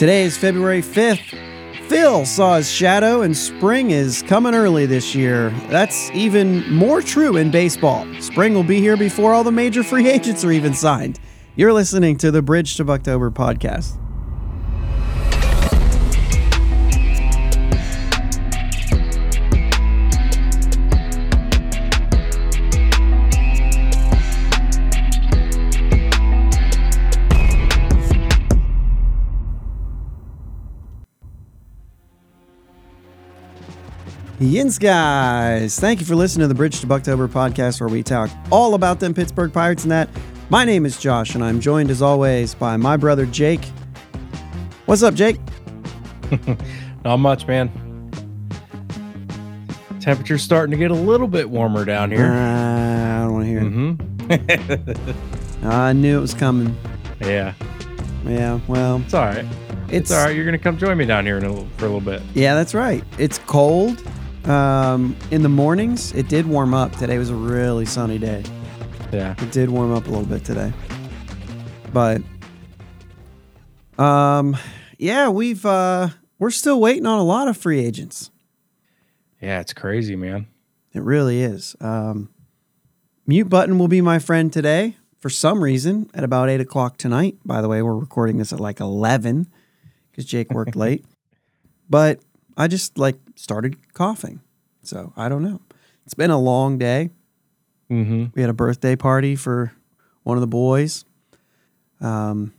Today is February 5th. Phil saw his shadow, and spring is coming early this year. That's even more true in baseball. Spring will be here before all the major free agents are even signed. You're listening to the Bridge to Buctober podcast. Yins, guys. Thank you for listening to the Bridge to Buctober podcast where we talk all about them Pittsburgh Pirates and that. My name is Josh, and I'm joined as always by my brother Jake. What's up, Jake? Not much, man. Temperature's starting to get a little bit warmer down Uh, here. I don't want to hear it. hmm I knew it was coming. yeah, Yeah, well, it's all right. it's, It's all right. You're gonna come join me down here in a little, for a little bit. Yeah, that's right. It's cold. Um, in the mornings, it did warm up. Today was a really sunny day. Yeah. It did warm up a little bit today. But um yeah, we've uh we're still waiting on a lot of free agents. Yeah, it's crazy, man. It really is. Um Mute Button will be my friend today for some reason at about eight o'clock tonight. By the way, we're recording this at like eleven because Jake worked late. But I just like started coughing. So I don't know. It's been a long day. Mm-hmm. We had a birthday party for one of the boys. Um,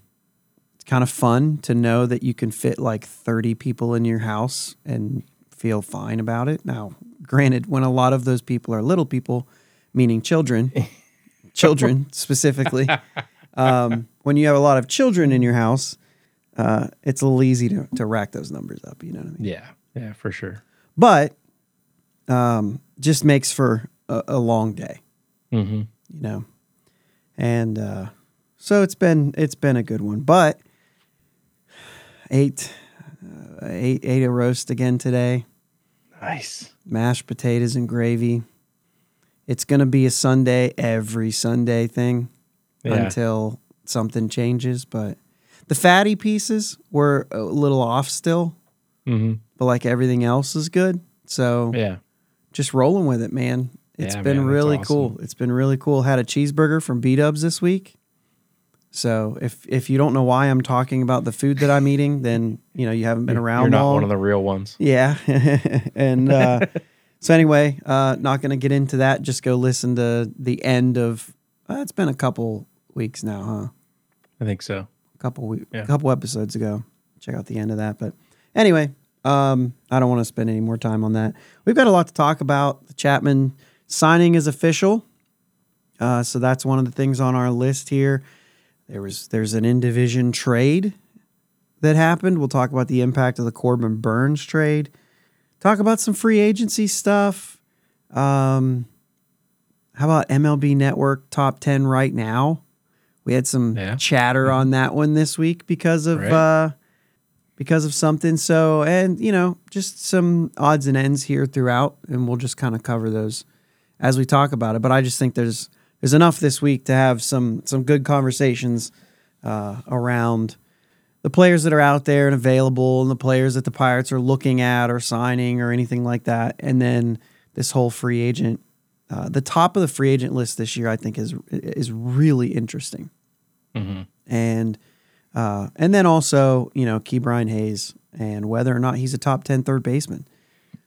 it's kind of fun to know that you can fit like 30 people in your house and feel fine about it. Now, granted, when a lot of those people are little people, meaning children, children specifically, um, when you have a lot of children in your house, uh, it's a little easy to, to rack those numbers up. You know what I mean? Yeah. Yeah, for sure. But um, just makes for a, a long day Mm-hmm. you know and uh so it's been it's been a good one but ate uh, ate ate a roast again today Nice. mashed potatoes and gravy it's gonna be a sunday every sunday thing Yeah. until something changes but the fatty pieces were a little off still Mm-hmm. But like everything else is good so Yeah. just rolling with it, man. It's Yeah, been man, really awesome. cool. It's been really cool. Had a cheeseburger from B Dubs this week. So if if you don't know why I'm talking about the food that I'm eating, then you know you haven't been around You're not long. one of the real ones. yeah. and uh, so anyway, uh, not going to get into that. Just go listen to the end of. Uh, it's been a couple weeks now, huh? I think so. A couple we- Yeah. a couple episodes ago. Check out the end of that. But anyway, um, I don't want to spend any more time on that. We've got a lot to talk about. The Chapman signing is official, uh, so that's one of the things on our list here. There was there's an in division trade that happened. We'll talk about the impact of the Corbin Burnes trade. Talk about some free agency stuff. Um, how about MLB Network top ten right now? We had some Yeah. chatter on that one this week because of Right. uh, because of something. So, and you know, just some odds and ends here throughout, and we'll just kind of cover those as we talk about it. But I just think there's there's enough this week to have some some good conversations uh, around the players that are out there and available, and the players that the Pirates are looking at or signing or anything like that, and then this whole free agent. Uh, the top of the free agent list this year, I think, is is really interesting Mm-hmm. and uh, and then also you know Ke'Bryan Hayes and whether or not he's a top 10 third baseman.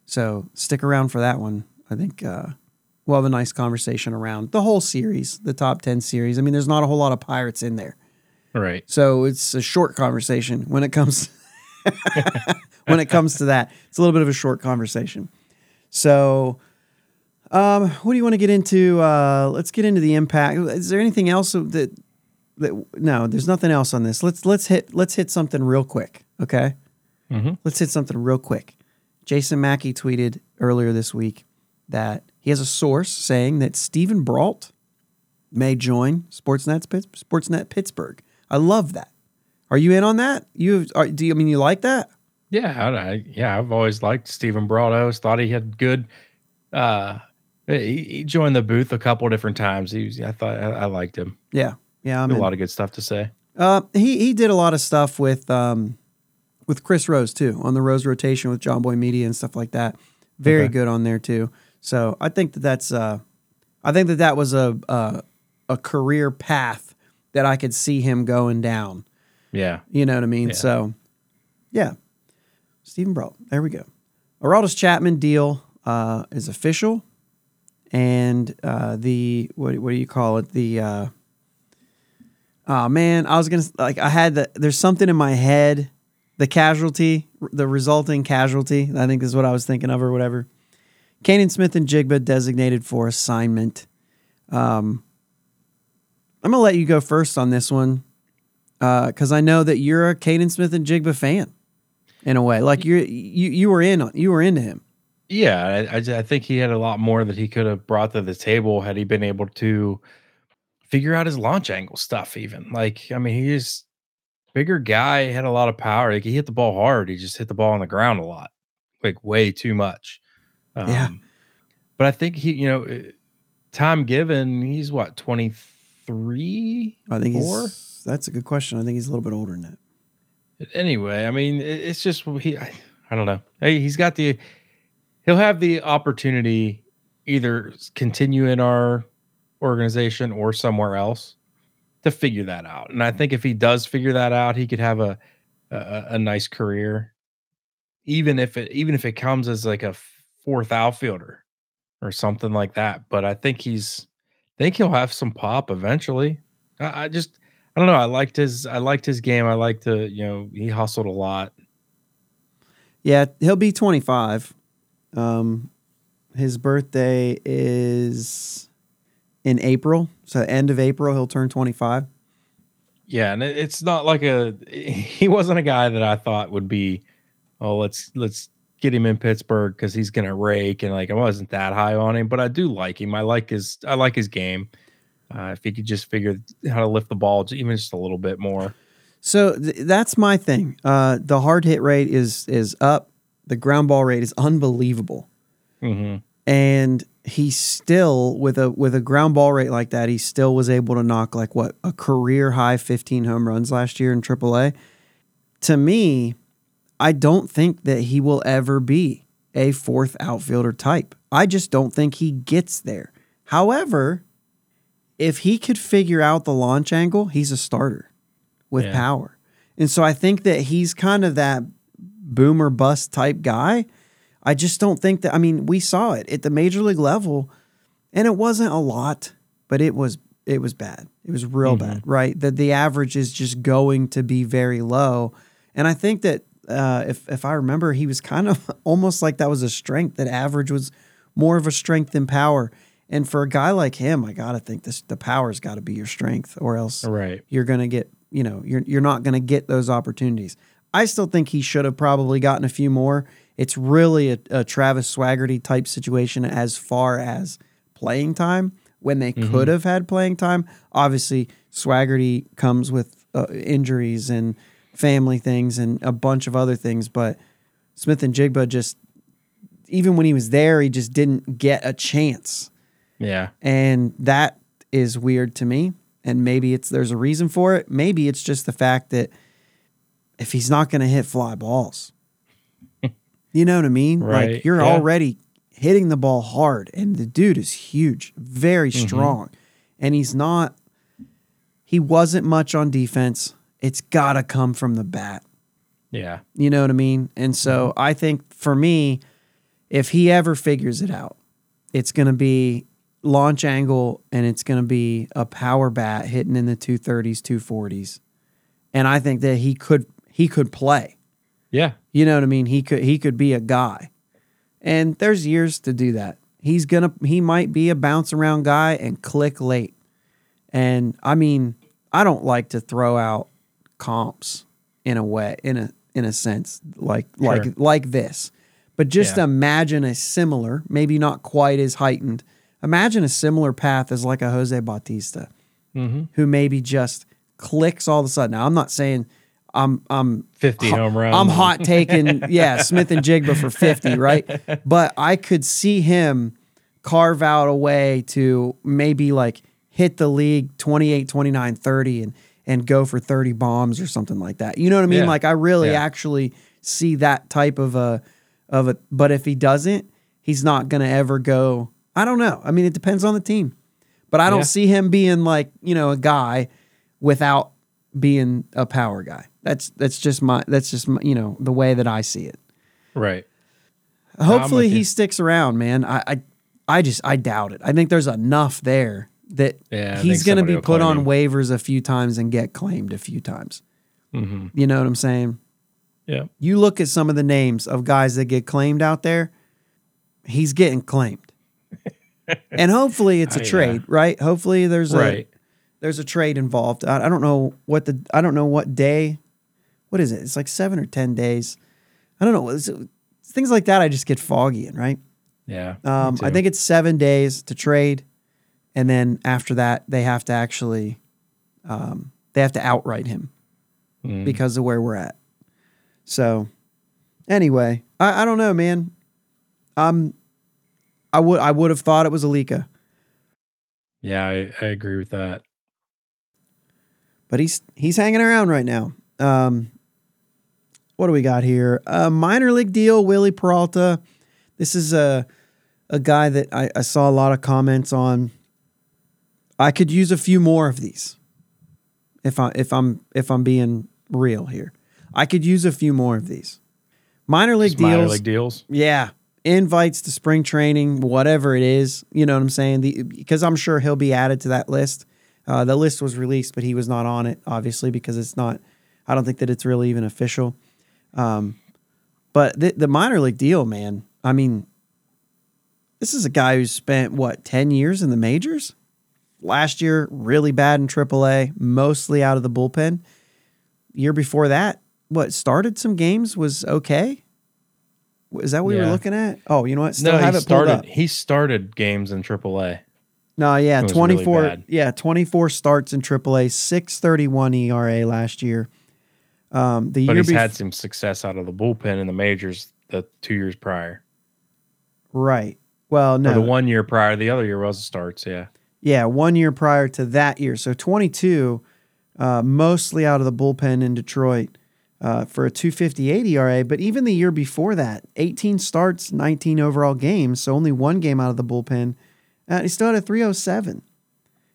So stick around for that one. I think uh, we'll have a nice conversation around the whole series, the top 10 series. I mean, there's not a whole lot of pirates in there, Right. so it's a short conversation when it comes when it comes to that. It's a little bit of a short conversation. So. Um, what do you want to get into? Uh, let's get into the impact. Is there anything else that that no, there's nothing else on this. Let's let's hit let's hit something real quick. Okay, Mhm. let's hit something real quick. Jason Mackey tweeted earlier this week that he has a source saying that Steven Brault may join Sportsnet Sportsnet Pittsburgh. I love that. Are you in on that? You are, do you I mean you like that? Yeah, I, yeah, I've always liked Steven Brault. I always thought he had good. Uh, he, he joined the booth a couple different times. He was, I thought I, I liked him. Yeah, yeah. I'm a in. lot of good stuff to say. Uh, he he did a lot of stuff with um, with Chris Rose too on the Rose rotation with Jomboy Media and stuff like that. Very Okay. good on there too. So I think that that's uh, I think that that was a, a a career path that I could see him going down. Yeah. You know what I mean? Yeah. So yeah, Steven Brault. There we go. Aroldis Chapman deal uh, is official, and uh, the what what do you call it? The uh, oh man, I was gonna like I had the there's something in my head, the casualty, the resulting casualty. I think is what I was thinking of or whatever. Canaan Smith-Njigba designated for assignment. Um, I'm gonna let you go first on this one because I know that you're a Canaan Smith-Njigba fan in a way. Like you're you you were in you were into him. Yeah, I, I think he had a lot more that he could have brought to the table had he been able to figure out his launch angle stuff. Even like, I mean, he's bigger guy, had a lot of power. Like he hit the ball hard. He just hit the ball on the ground a lot, like way too much. Um, Yeah. but I think he, you know, eh, time given, he's what twenty three. I think Four? he's that's a good question. I think he's a little bit older than that. Anyway, I mean, it's just he. I, I don't know. Hey, he's got the. He'll have the opportunity either continue in our organization or somewhere else to figure that out. And I think if he does figure that out, he could have a a, a nice career, even if it even if it comes as like a fourth outfielder or something like that. But I think he's. I think he'll have some pop eventually. I, I just. I don't know. I liked his. I liked his game. I liked the. You know, he hustled a lot. Yeah, he'll be 25. Um, his birthday is in April, so end of April he'll turn 25. Yeah, and it's not like a. He wasn't a guy that I thought would be. Oh, let's let's get him in Pittsburgh because he's gonna rake and like I wasn't that high on him, but I do like him. I like his. I like his game. Uh, if he could just figure how to lift the ball even just a little bit more. So th- that's my thing. Uh, the hard hit rate is is up. The ground ball rate is unbelievable. hmm and he still with a with a ground ball rate like that he still was able to knock like what a career high 15 home runs last year in AAA to me I don't think that he will ever be a fourth outfielder type. I just don't think he gets there. However if he could figure out the launch angle he's a starter with Yeah. power. And so I think that he's kind of that boomer bust type guy I just don't think that. I mean, we saw it at the major league level, and it wasn't a lot, but it was it was bad. It was real bad, right? That the average is just going to be very low, and I think that uh, if if I remember, he was kind of almost like that was a strength. That average was more of a strength than power, and for a guy like him, I gotta think this the power's got to be your strength, or else Right. you're gonna get you know you're you're not gonna get those opportunities. I still think he should have probably gotten a few more. It's really a, a Travis Swaggerty type situation as far as playing time when they could have had playing time. Obviously, Swaggerty comes with uh, injuries and family things and a bunch of other things, but Smith-Njigba just even when he was there, he just didn't get a chance Yeah. and that is weird to me and maybe it's there's a reason for it maybe it's just the fact that if he's not going to hit fly balls you know what i mean Right, like you're yeah. already hitting the ball hard and the dude is huge very Mm-hmm. strong and he's not he wasn't much on defense it's got to come from the bat Yeah. you know what I mean? And so Mm-hmm. I think for me, if he ever figures it out, it's going to be launch angle and it's going to be a power bat hitting in the 230s, 240s. And I think that he could he could play. Yeah. You know what I mean? He could he could be a guy. And there's years to do that. He's to he might be a bounce around guy and click late. And I mean, I don't like to throw out comps in a way in a in a sense like like like this. But just Yeah. imagine a similar, maybe not quite as heightened. Imagine a similar path as like a Jose Bautista Mm-hmm. who maybe just clicks all of a sudden. Now I'm not saying I'm I'm 50 home runs. I'm hot taking, yeah, Smith-Njigba for 50, right? But I could see him carve out a way to maybe like hit the league 28, 29, 30 and and go for 30 bombs or something like that. You know what I mean? Yeah. Like I really Yeah. actually see that type of a of a but if he doesn't, he's not going to ever go I don't know. I mean, it depends on the team. But I don't Yeah. see him being like, you know, a guy without being a power guy. That's that's just my that's just my, you know, the way that I see it. Right. Hopefully he sticks around, man. I, I I just I doubt it. I think there's enough there that Yeah, he's going to be put on him. waivers a few times and get claimed a few times. hmm You know what I'm saying? Yeah. You look at some of the names of guys that get claimed out there, he's getting claimed. and hopefully it's a Oh, yeah. trade, right? Hopefully there's a there's a trade involved. I, I don't know what the I don't know what day. What is it? It's like 7 or 10 days. I don't know. It's- things like that I just get foggy in, right? Yeah. Um, I think it's seven days to trade, and then after that, they have to actually, um, they have to outright him Mm. because of where we're at. So, anyway, I, I don't know, man. Um, I would I would have thought it was Alika, Yeah, I, I agree with that. but he's he's hanging around right now. Um, what do we got here? A minor league deal, Wily Peralta. This is a a guy that I, I saw a lot of comments on. I could use a few more of these. If I if I'm if I'm being real here, I could use a few more of these. Minor league Just deals. minor league deals. Yeah. Invites to spring training, whatever it is. You know what I'm saying? Because I'm sure he'll be added to that list. Uh, the list was released, but he was not on it, obviously, because it's not, I don't think that it's really even official. Um, but the, the minor league deal, man, I mean, this is a guy who spent, what, 10 years in the majors? Last year, really bad in AAA, mostly out of the bullpen. Year before that, what, started some games, was okay? Is that what we were Yeah. looking at? Oh, you know what? Still no, have he it started. He started games in AAA. No, yeah, It was really 24 yeah, 24 starts in AAA, 631 ERA last year. Um the But year he's before had some success out of the bullpen in the majors the two years prior. right. Well, Or no. the one year prior, the other year was the starts. Yeah. yeah, one year prior to that year. So 22 uh mostly out of the bullpen in Detroit. Uh, for a 258 ERA, but even the year before that, 18 starts, 19 overall games, so only one game out of the bullpen. Uh, he still had a 307.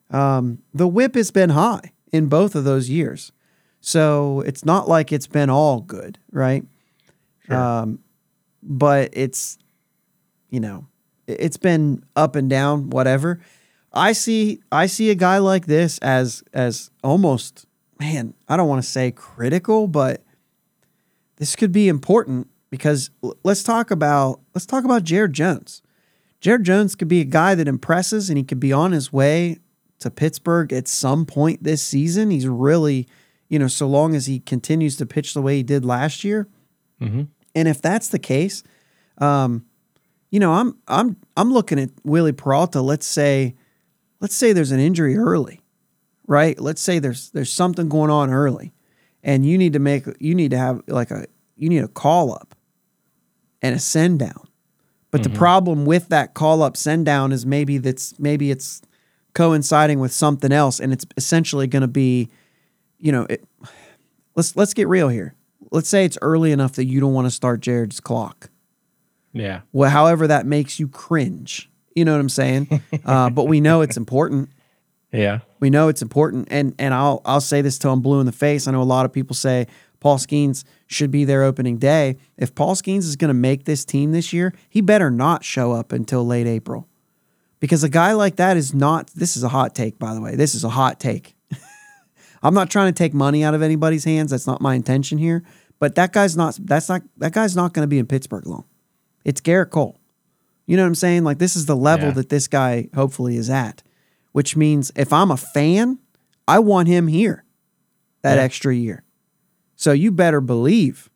Um, the whip has been high in both of those years. So it's not like it's been all good, right? Sure. Um, but it's, you know, it- it's been up and down, whatever. I see, I see a guy like this as, as almost, man, I don't want to say critical, but this could be important because l- let's talk about, let's talk about Jared Jones. Jared Jones could be a guy that impresses and he could be on his way to Pittsburgh at some point this season. He's really, you know, so long as he continues to pitch the way he did last year. hmm And if that's the case, um, you know, I'm I'm I'm looking at Wily Peralta. Let's say, let's say there's an injury early, right? Let's say there's there's something going on early, and you need to make you need to have like a you need a call up and a send down. But the problem with that call up send down is maybe that's maybe it's coinciding with something else, and it's essentially going to be, you know, it, let's let's get real here. Let's say it's early enough that you don't want to start Jared's clock. Yeah. Well, however that makes you cringe. You know what I'm saying? uh, but we know it's important. Yeah. We know it's important, and and I'll I'll say this till I'm blue in the face. I know a lot of people say Paul Skenes should be their opening day. If Paul Skenes is going to make this team this year, he better not show up until late April, because a guy like that is not. This is a hot take, by the way. This is a hot take. I'm not trying to take money out of anybody's hands. That's not my intention here. But that guy's not. That's not. That guy's not going to be in Pittsburgh long. It's Gerrit Cole. You know what I'm saying? Like this is the level Yeah. that this guy hopefully is at, which means if I'm a fan, I want him here that Yeah. extra year. So you better believe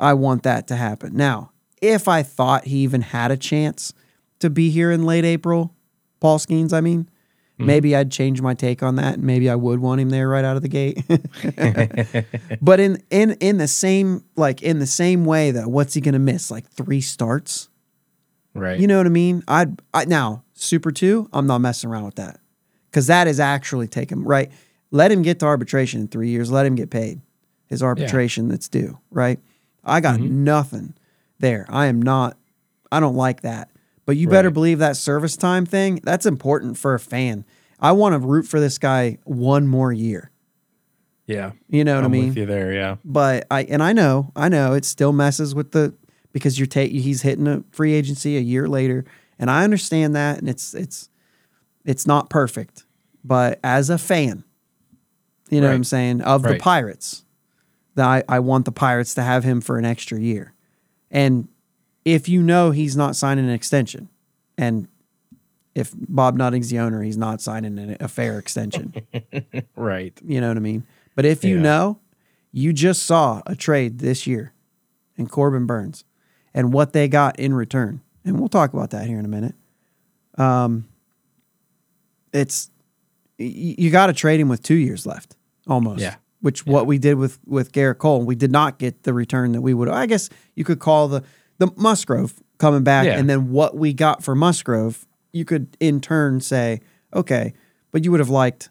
I want that to happen. Now, if I thought he even had a chance to be here in late April, Paul Skenes, I mean, maybe I'd change my take on that and maybe I would want him there right out of the gate. but in in in the same like in the same way though, what's he going to miss? Like 3 starts? Right. You know what I mean? I'd I, now Super Two. I'm not messing around with that because that is actually taking right. let him get to arbitration in three years. Let him get paid his arbitration that's due. Right. I got Mhm. nothing there. I am not. I don't like that. But you better Right. believe that service time thing. That's important for a fan. I want to root for this guy one more year. Yeah. You know what I'm I mean? with you there. Yeah. but I and I know, I know it still messes with the because you're ta- he's hitting a free agency a year later, and I understand that, and it's it's it's not perfect, but as a fan, you know what I'm saying of the Pirates, that I I want the Pirates to have him for an extra year, and if you know he's not signing an extension, and if Bob Nutting's the owner, he's not signing an- a fair extension. Right. You know what I mean? But if you Yeah. know, you just saw a trade this year in Corbin Burnes and what they got in return. And we'll talk about that here in a minute. Um, it's y- you got to trade him with two years left, almost. Yeah. Which what we did with with Gerrit Cole, we did not get the return that we would. I guess you could call the the Musgrove coming back, Yeah. and then what we got for Musgrove, you could in turn say, okay, but you would have liked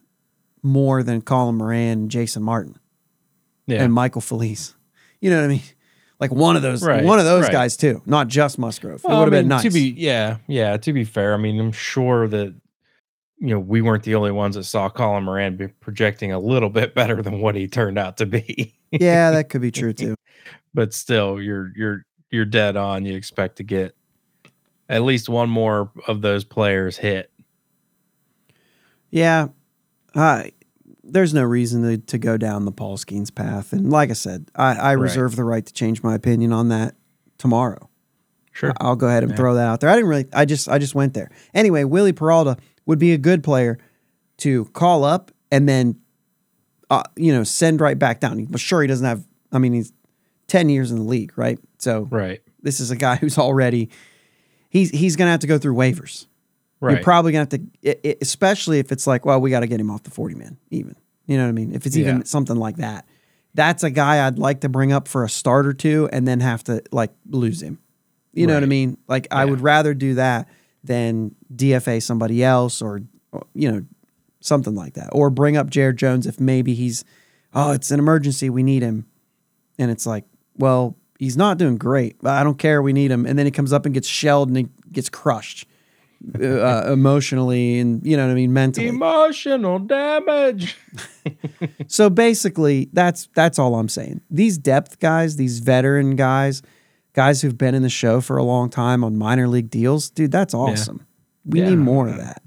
more than Colin Moran and Jason Martin Yeah. and Michael Feliz. You know what I mean? Like one of those, Right, one of those right. guys too, not just Musgrove. Well, it would have I been nice. To be, yeah, yeah. To be fair, I mean, I'm sure that you know we weren't the only ones that saw Colin Moran be projecting a little bit better than what he turned out to be. yeah, that could be true too. but still, you're you're you're dead on. You expect to get at least one more of those players hit. Yeah, uh, there's no reason to, to go down the Paul Skenes path. And like I said, I, I Right. reserve the right to change my opinion on that tomorrow. Sure. I'll go ahead and Yeah. throw that out there. I didn't really. I just I just went there. Anyway, Wily Peralta would be a good player to call up and then, uh, you know, send right back down. But sure, he doesn't have. I mean, he's ten years in the league, right? So Right. this is a guy who's already. He's he's gonna have to go through waivers. Right. You're probably gonna have to, i- i- especially if it's like, well, we got to get him off the forty man. Even you know what I mean? If it's even Yeah. something like that, that's a guy I'd like to bring up for a start or two, and then have to like lose him. You know what I mean? Like I would rather do that than DFA somebody else or, you know something like that, or bring up Jared Jones if maybe he's, oh, it's an emergency, we need him, and it's like, well, he's not doing great, but I don't care, we need him, and then he comes up and gets shelled and he gets crushed uh, emotionally and you know what I mean mentally. Emotional damage. So basically, that's that's all I'm saying. These depth guys, these veteran guys, guys who've been in the show for a long time on minor league deals, dude, that's awesome. We Yeah. need more of that.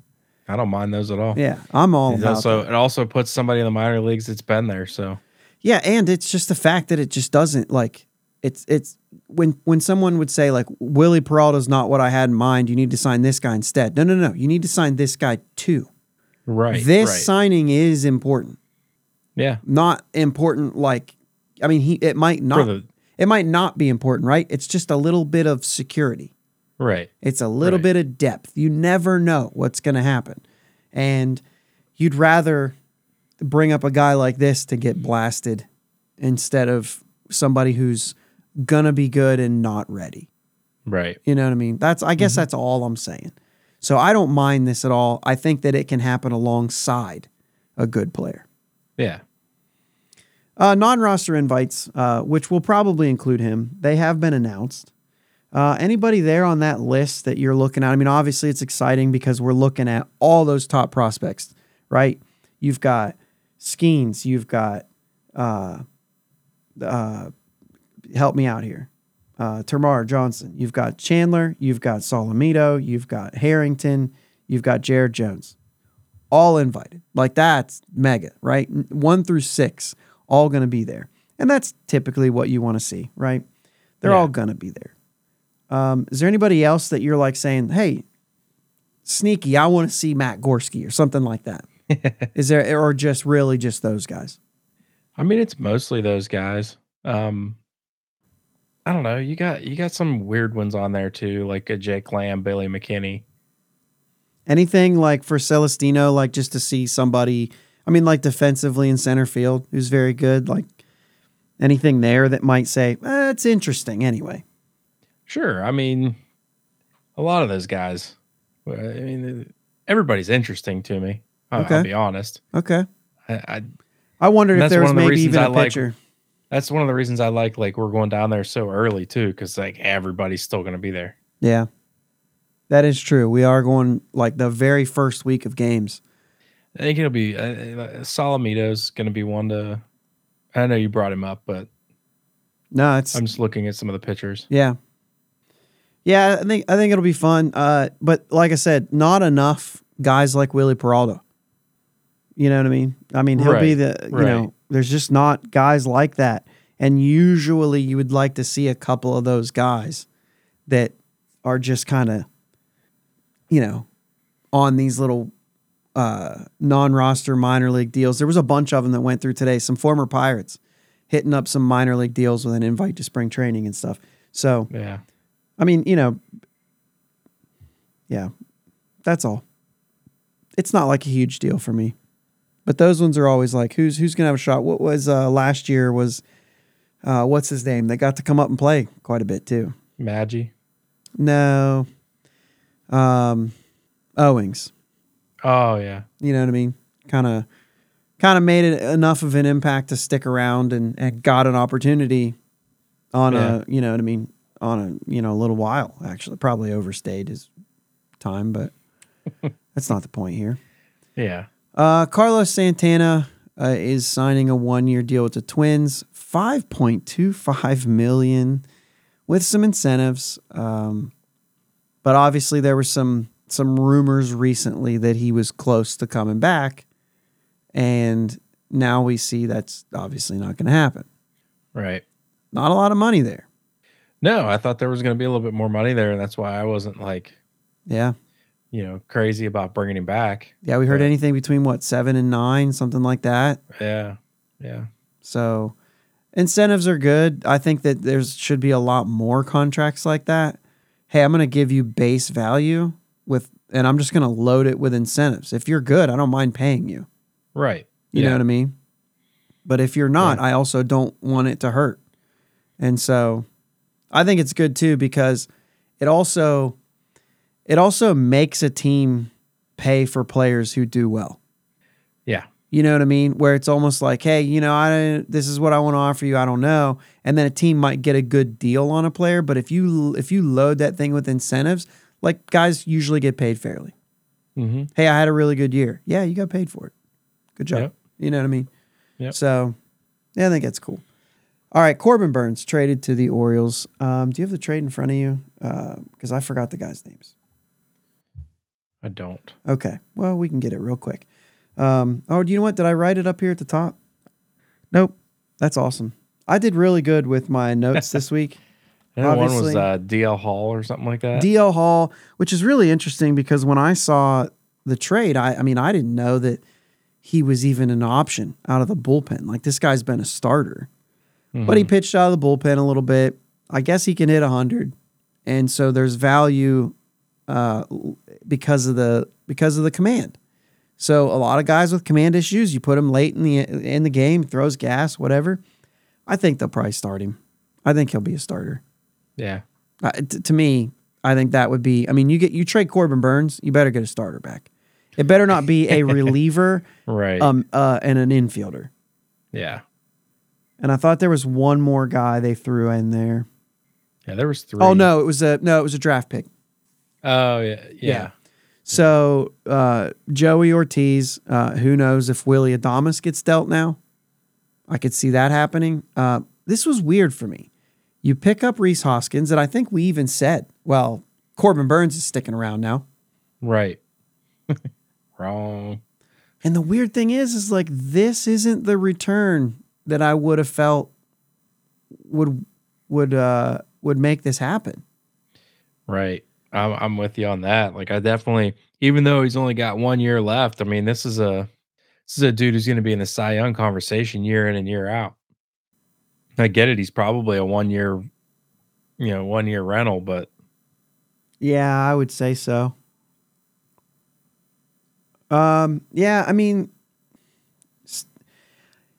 I don't mind those at all. Yeah, I'm all It's about also that. it also puts somebody in the minor leagues that's been there. So Yeah, and it's just the fact that it just doesn't like it's it's when when someone would say like Wily Peralta's not what I had in mind, you need to sign this guy instead. No, no, no. You need to sign this guy too. right. this right. signing is important. yeah. Not important like I mean he it might not the it might not be important, right? It's just a little bit of security. right. It's a little Right. bit of depth. You never know what's going to happen. And you'd rather bring up a guy like this to get blasted instead of somebody who's to be good and not ready. Right. You know what I mean? That's I guess that's all I'm saying. So I don't mind this at all. I think that it can happen alongside a good player. Yeah. Uh, non-roster invites, uh, which will probably include him, they have been announced. Uh, anybody there on that list that you're looking at? I mean, obviously it's exciting because we're looking at all those top prospects, right? You've got Skenes, you've got, uh, uh, help me out here, uh, Termarr Johnson, you've got Chandler, you've got Solometo, you've got Harrington, you've got Jared Jones, all invited. Like that's mega, right? One through six, all going to be there, and that's typically what you want to see, right? They're Yeah. all going to be there. Um, is there anybody else that you're like saying, hey, sneaky, I want to see Matt Gorski or something like that? is there, or just really just those guys? I mean, it's mostly those guys. Um, I don't know. You got you got some weird ones on there too, like a Jake Lamb, Billy McKinney. Anything like for Celestino, like just to see somebody, I mean, like defensively in center field, who's very good. Like anything there that might say, eh, it's interesting anyway. Sure. I mean, a lot of those guys. I mean, everybody's interesting to me. I'll, Okay. I'll be honest. Okay. I, I I wondered if there was maybe even a like- pitcher. that's one of the reasons I like like we're going down there so early too, because like everybody's still going to be there. Yeah, that is true. We are going like the very first week of games. I think it'll be uh, uh, Solometo's going to be one to. I know you brought him up, but No, it's I'm just looking at some of the pictures. yeah, yeah. I think I think it'll be fun. Uh, but like I said, not enough guys like Wily Peralta. You know what I mean? I mean, he'll be the you right. know. There's just not guys like that, and usually you would like to see a couple of those guys that are just kind of, you know, on these little uh, non-roster minor league deals. There was a bunch of them that went through today. Some former Pirates hitting up some minor league deals with an invite to spring training and stuff. So, Yeah. I mean, you know, yeah, that's all. It's not like a huge deal for me, but those ones are always like, who's who's gonna have a shot? What was uh, last year was, uh, what's his name? They got to come up and play quite a bit too. Maggie. No, um, Owings. Oh yeah. You know what I mean? Kind of, kind of made it enough of an impact to stick around and, and got an opportunity on Yeah. a, you know what I mean, on a you know a little while. Actually, probably overstayed his time, but that's not the point here. Yeah. Uh, Carlos Santana uh, is signing a one-year deal with the Twins, five point two five million, with some incentives. Um, but obviously, there were some some rumors recently that he was close to coming back, and now we see that's obviously not going to happen. Right. Not a lot of money there. No, I thought there was going to be a little bit more money there, and that's why I wasn't like Yeah, you know crazy about bringing him back. yeah. We heard Right. anything between what seven and nine, something like that. Yeah. Yeah. So incentives are good. I think that there's should be a lot more contracts like that. Hey, I'm going to give you base value with and I'm just going to load it with incentives. If you're good, I don't mind paying you. Right. You yeah. know what I mean? But if you're not, Yeah. I also don't want it to hurt. And so I think it's good too because it also it also makes a team pay for players who do well. Yeah. You know what I mean? Where it's almost like, hey, you know, I don't, this is what I want to offer you. I don't know, and then a team might get a good deal on a player. But if you if you load that thing with incentives, like guys usually get paid fairly. Mm-hmm. Hey, I had a really good year. Yeah, you got paid for it. Good job. Yep. You know what I mean? Yep. So, yeah, I think that's cool. All right, Corbin Burnes traded to the Orioles. Um, do you have the trade in front of you? Because I forgot the guys' names. I don't. Okay. Well, we can get it real quick. Um, oh, do you know what? Did I write it up here at the top? Nope. That's awesome. I did really good with my notes this week. One was uh, DL Hall or something like that. DL Hall, which is really interesting because when I saw the trade, I, I mean, I didn't know that he was even an option out of the bullpen. Like this guy's been a starter, but he Mm-hmm. pitched out of the bullpen a little bit. I guess he can hit 100. And so there's value uh, because of the because of the command. So a lot of guys with command issues, you put him late in the in the game, throws gas, whatever. I think they'll probably start him. I think he'll be a starter. yeah. Uh, t- to me, I think that would be. I mean, you get you trade Corbin Burnes, you better get a starter back. It better not be a reliever, Right. um, uh, and an infielder. yeah. And I thought there was one more guy they threw in there. Yeah. There was three. Oh no, it was a no, it was a draft pick. Oh yeah. Yeah. Yeah. So uh, Joey Ortiz, uh, who knows if Willy Adames gets dealt now? I could see that happening. Uh, this was weird for me. You pick up Rhys Hoskins, and I think we even said, well, Corbin Burnes is sticking around now. Right. Wrong. And the weird thing is, is like this isn't the return that I would have felt would would uh would make this happen. Right. I'm I'm with you on that. Like I definitely even though he's only got one year left, I mean, this is a this is a dude who's gonna be in the Cy Young conversation year in and year out. I get it, he's probably a one year, you know, one year rental, but Yeah, I would say so. Um, yeah, I mean,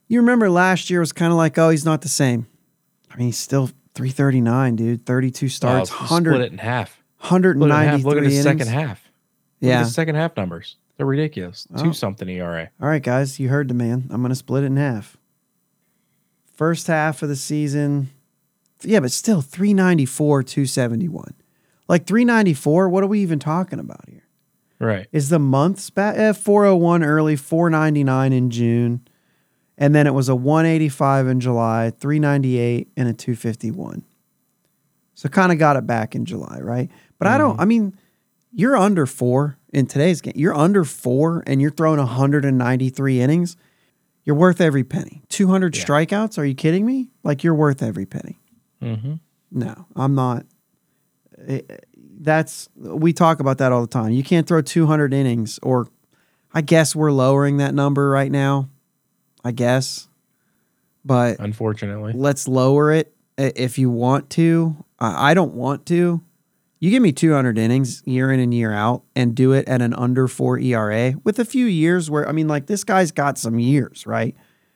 you remember last year was kind of like, oh, he's not the same. I mean, he's still 339, dude. 32 starts, uh, 100, split it in half. Split it in 193 Look at the second half. Look Yeah. his second half numbers. They're ridiculous. Oh. Two something ERA. All right, guys, you heard the man. I'm going to split it in half. First half of the season, yeah, but still 394, 271. Like 394, what are we even talking about here? Right. Is the months back eh, 401 early, 499 in June, and then it was a 185 in July, 398, and a 251. So kind of got it back in July, right? But I don't, I mean, you're under four in today's game. You're under four and you're throwing 193 innings. You're worth every penny. 200 Yeah. strikeouts? Are you kidding me? Like you're worth every penny. Mm-hmm. No, I'm not. That's we talk about that all the time. You can't throw 200 innings, or I guess we're lowering that number right now. I guess, but Unfortunately. let's lower it if you want to. I don't want to. You give me 200 innings year in and year out and do it at an under four ERA with a few years where I mean, like this guy's got some years, right?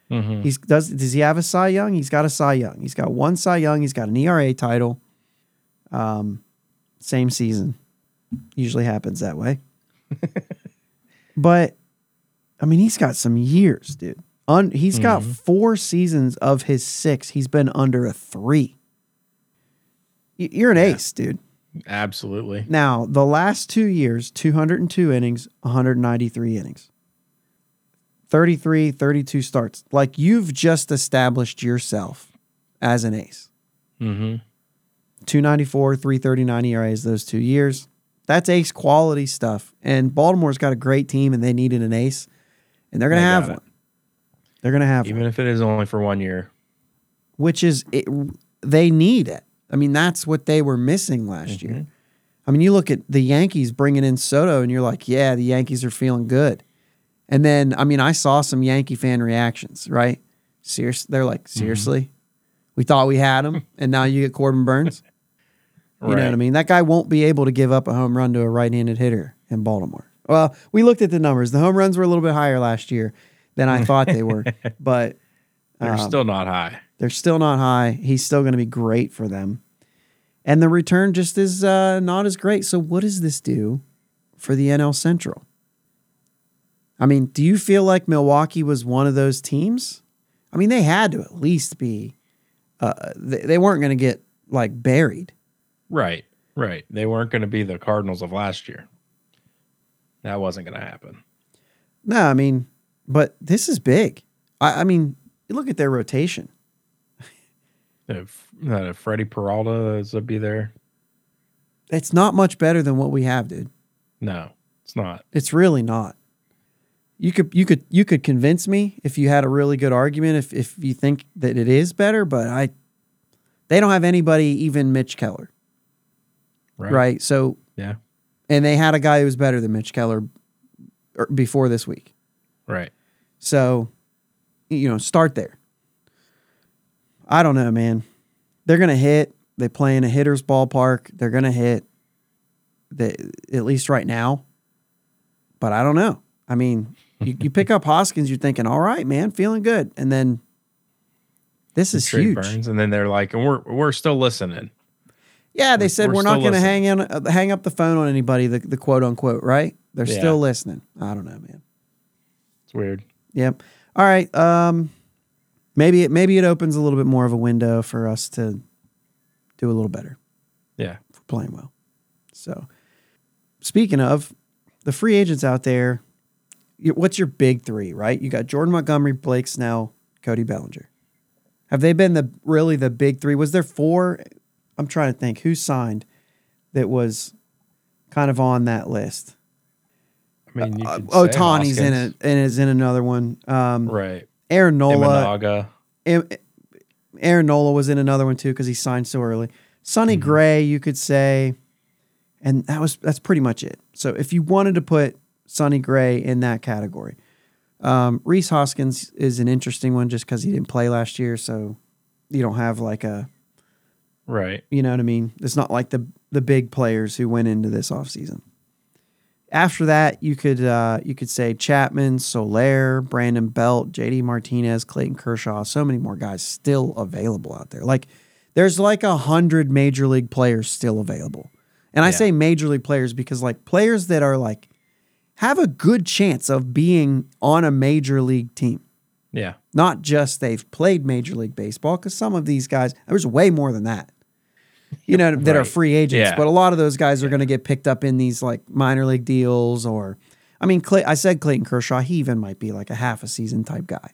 Mm-hmm. He's does does he have a Cy Young? He's got a Cy Young. He's got one Cy Young. He's got an ERA title. Um, same season. Usually happens that way. but I mean, he's got some years, dude. Un, he's got four seasons of his six. He's been under a three. Y- You're an ace, dude. Absolutely. Now, the last two years, 202 innings, 193 innings. 33, 32 starts. Like you've just established yourself as an ace. Mm-hmm. 294, 339 ERAs those two years. That's ace quality stuff. And Baltimore's got a great team and they needed an ace. And they're going to have it. one. They're going to have Even one, if it is only for one year. which is, it, they need it. I mean, that's what they were missing last year. I mean, you look at the Yankees bringing in Soto and you're like, yeah, the Yankees are feeling good. And then, I mean, I saw some Yankee fan reactions, right? Serious, they're like, seriously, we thought we had him, and now you get Corbin Burnes. You know what I mean? That guy won't be able to give up a home run to a right-handed hitter in Baltimore. Well, we looked at the numbers. The home runs were a little bit higher last year than I thought they were, but They're um, still not high. They're still not high. He's still going to be great for them. And the return just is uh, not as great. So, what does this do for the NL Central? I mean, do you feel like Milwaukee was one of those teams? I mean, they had to at least be, uh, they, they weren't going to get like buried. Right. Right. They weren't going to be the Cardinals of last year. That wasn't going to happen. No, I mean, but this is big. I, I mean, look at their rotation. If uh, Freddy Peralta is to be there, It's not much better than what we have, dude. no, it's not. It's really not. You could you could you could convince me if you had a really good argument if if you think that it is better, but I they don't have anybody even Mitch Keller, Right. right? So Yeah. and they had a guy who was better than Mitch Keller er, before this week. Right. So you know, start there. I don't know, man. They're gonna hit. They play in a hitter's ballpark. They're gonna hit. They, at least right now. But I don't know. I mean, you, you pick up Hoskins, you're thinking, all right, man, feeling good, and then this is huge. Burnes, and then they're like, and we're we're still listening. Yeah, they said We're we're, not going to hang on, uh, hang up the phone on anybody. The, the quote unquote, right? They're Yeah. still listening. I don't know, man. It's weird. Yep. All right. Um, maybe it maybe it opens a little bit more of a window for us to do a little better Yeah. for playing well. So, speaking of the free agents out there, what's your big three? Right? You got Jordan Montgomery, Blake Snell, Cody Bellinger. Have they been the really the big three? Was there four? I'm trying to think who signed that was kind of on that list. I mean, you Uh, oh, say in it and is in another one. Um, Right. Aaron Nola. Imanaga. Aaron Nola was in another one too because he signed so early. Sonny Mm-hmm. Gray, you could say, and that was that's pretty much it. So if you wanted to put Sonny Gray in that category, um, Rhys Hoskins is an interesting one just because he didn't play last year, so you don't have like a Right. you know what I mean. It's not like the the big players who went into this offseason. After that, you could uh, you could say Chapman, Soler, Brandon Belt, JD Martinez, Clayton Kershaw. So many more guys still available out there. Like there's like a hundred major league players still available. And I Yeah. say major league players because like players that are like have a good chance of being on a major league team. Yeah. Not just they've played Major League Baseball, because some of these guys, there's way more than that, you know, that are free agents. Yeah. But a lot of those guys are going to get picked up in these like minor league deals or, I mean, Clay, I said Clayton Kershaw, he even might be like a half a season type guy.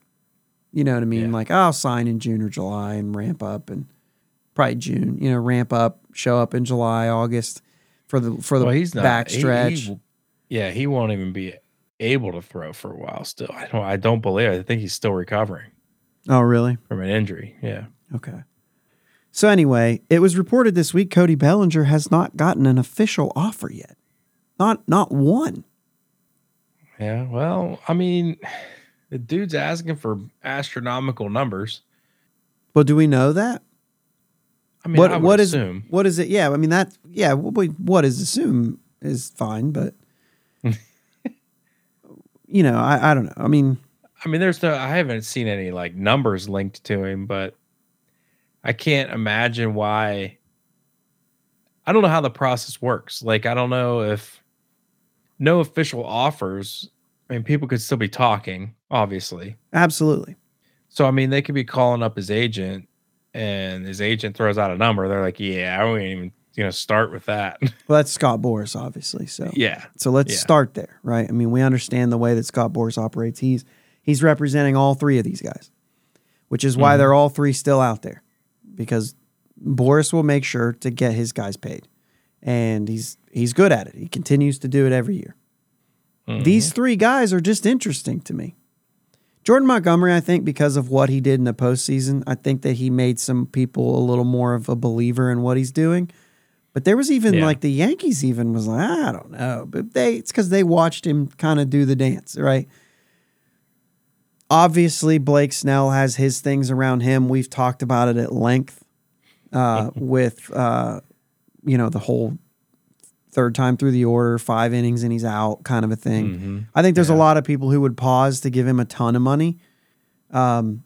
You know what I mean? Yeah. Like, I'll sign in June or July and ramp up and probably June, you know, ramp up, show up in July, August for the for the Well, he's back he- stretch. he- yeah, he won't even be able to throw for a while still. I don't I don't believe it. I think he's still recovering oh, really? from an injury. Yeah. Okay. So anyway, it was reported this week Cody Bellinger has not gotten an official offer yet. Not not one. Yeah. Well, I mean, the dude's asking for astronomical numbers. But do we know that? I mean, what I what is what is it? Yeah, I mean that yeah, what, we- what is assume is fine, but you know, I, I don't know. I mean, I mean, there's no, I haven't seen any like numbers linked to him, but I can't imagine why. I don't know how the process works. Like, I don't know if no official offers. I mean, people could still be talking, obviously. absolutely. So, I mean, they could be calling up his agent, and his agent throws out a number. They're like, "Yeah, I won't even, you know, start with that." Well, that's Scott Boras, obviously. So yeah, So let's Yeah. start there, right? I mean, we understand the way that Scott Boras operates. He's he's representing all three of these guys, which is why Mhm. they're all three still out there, because Boras will make sure to get his guys paid, and he's he's good at it. He continues to do it every year. Mhm. These three guys are just interesting to me. Jordan Montgomery, I think, because of what he did in the postseason, I think that he made some people a little more of a believer in what he's doing. But there was even Yeah. like the Yankees even was like, I don't know, but they it's because they watched him kind of do the dance, right? Obviously, Blake Snell has his things around him. We've talked about it at length uh, with uh, you know the whole third time through the order, five innings and he's out, kind of a thing. Mhm. I think there's a lot of people who would pause to give him a ton of money. Um,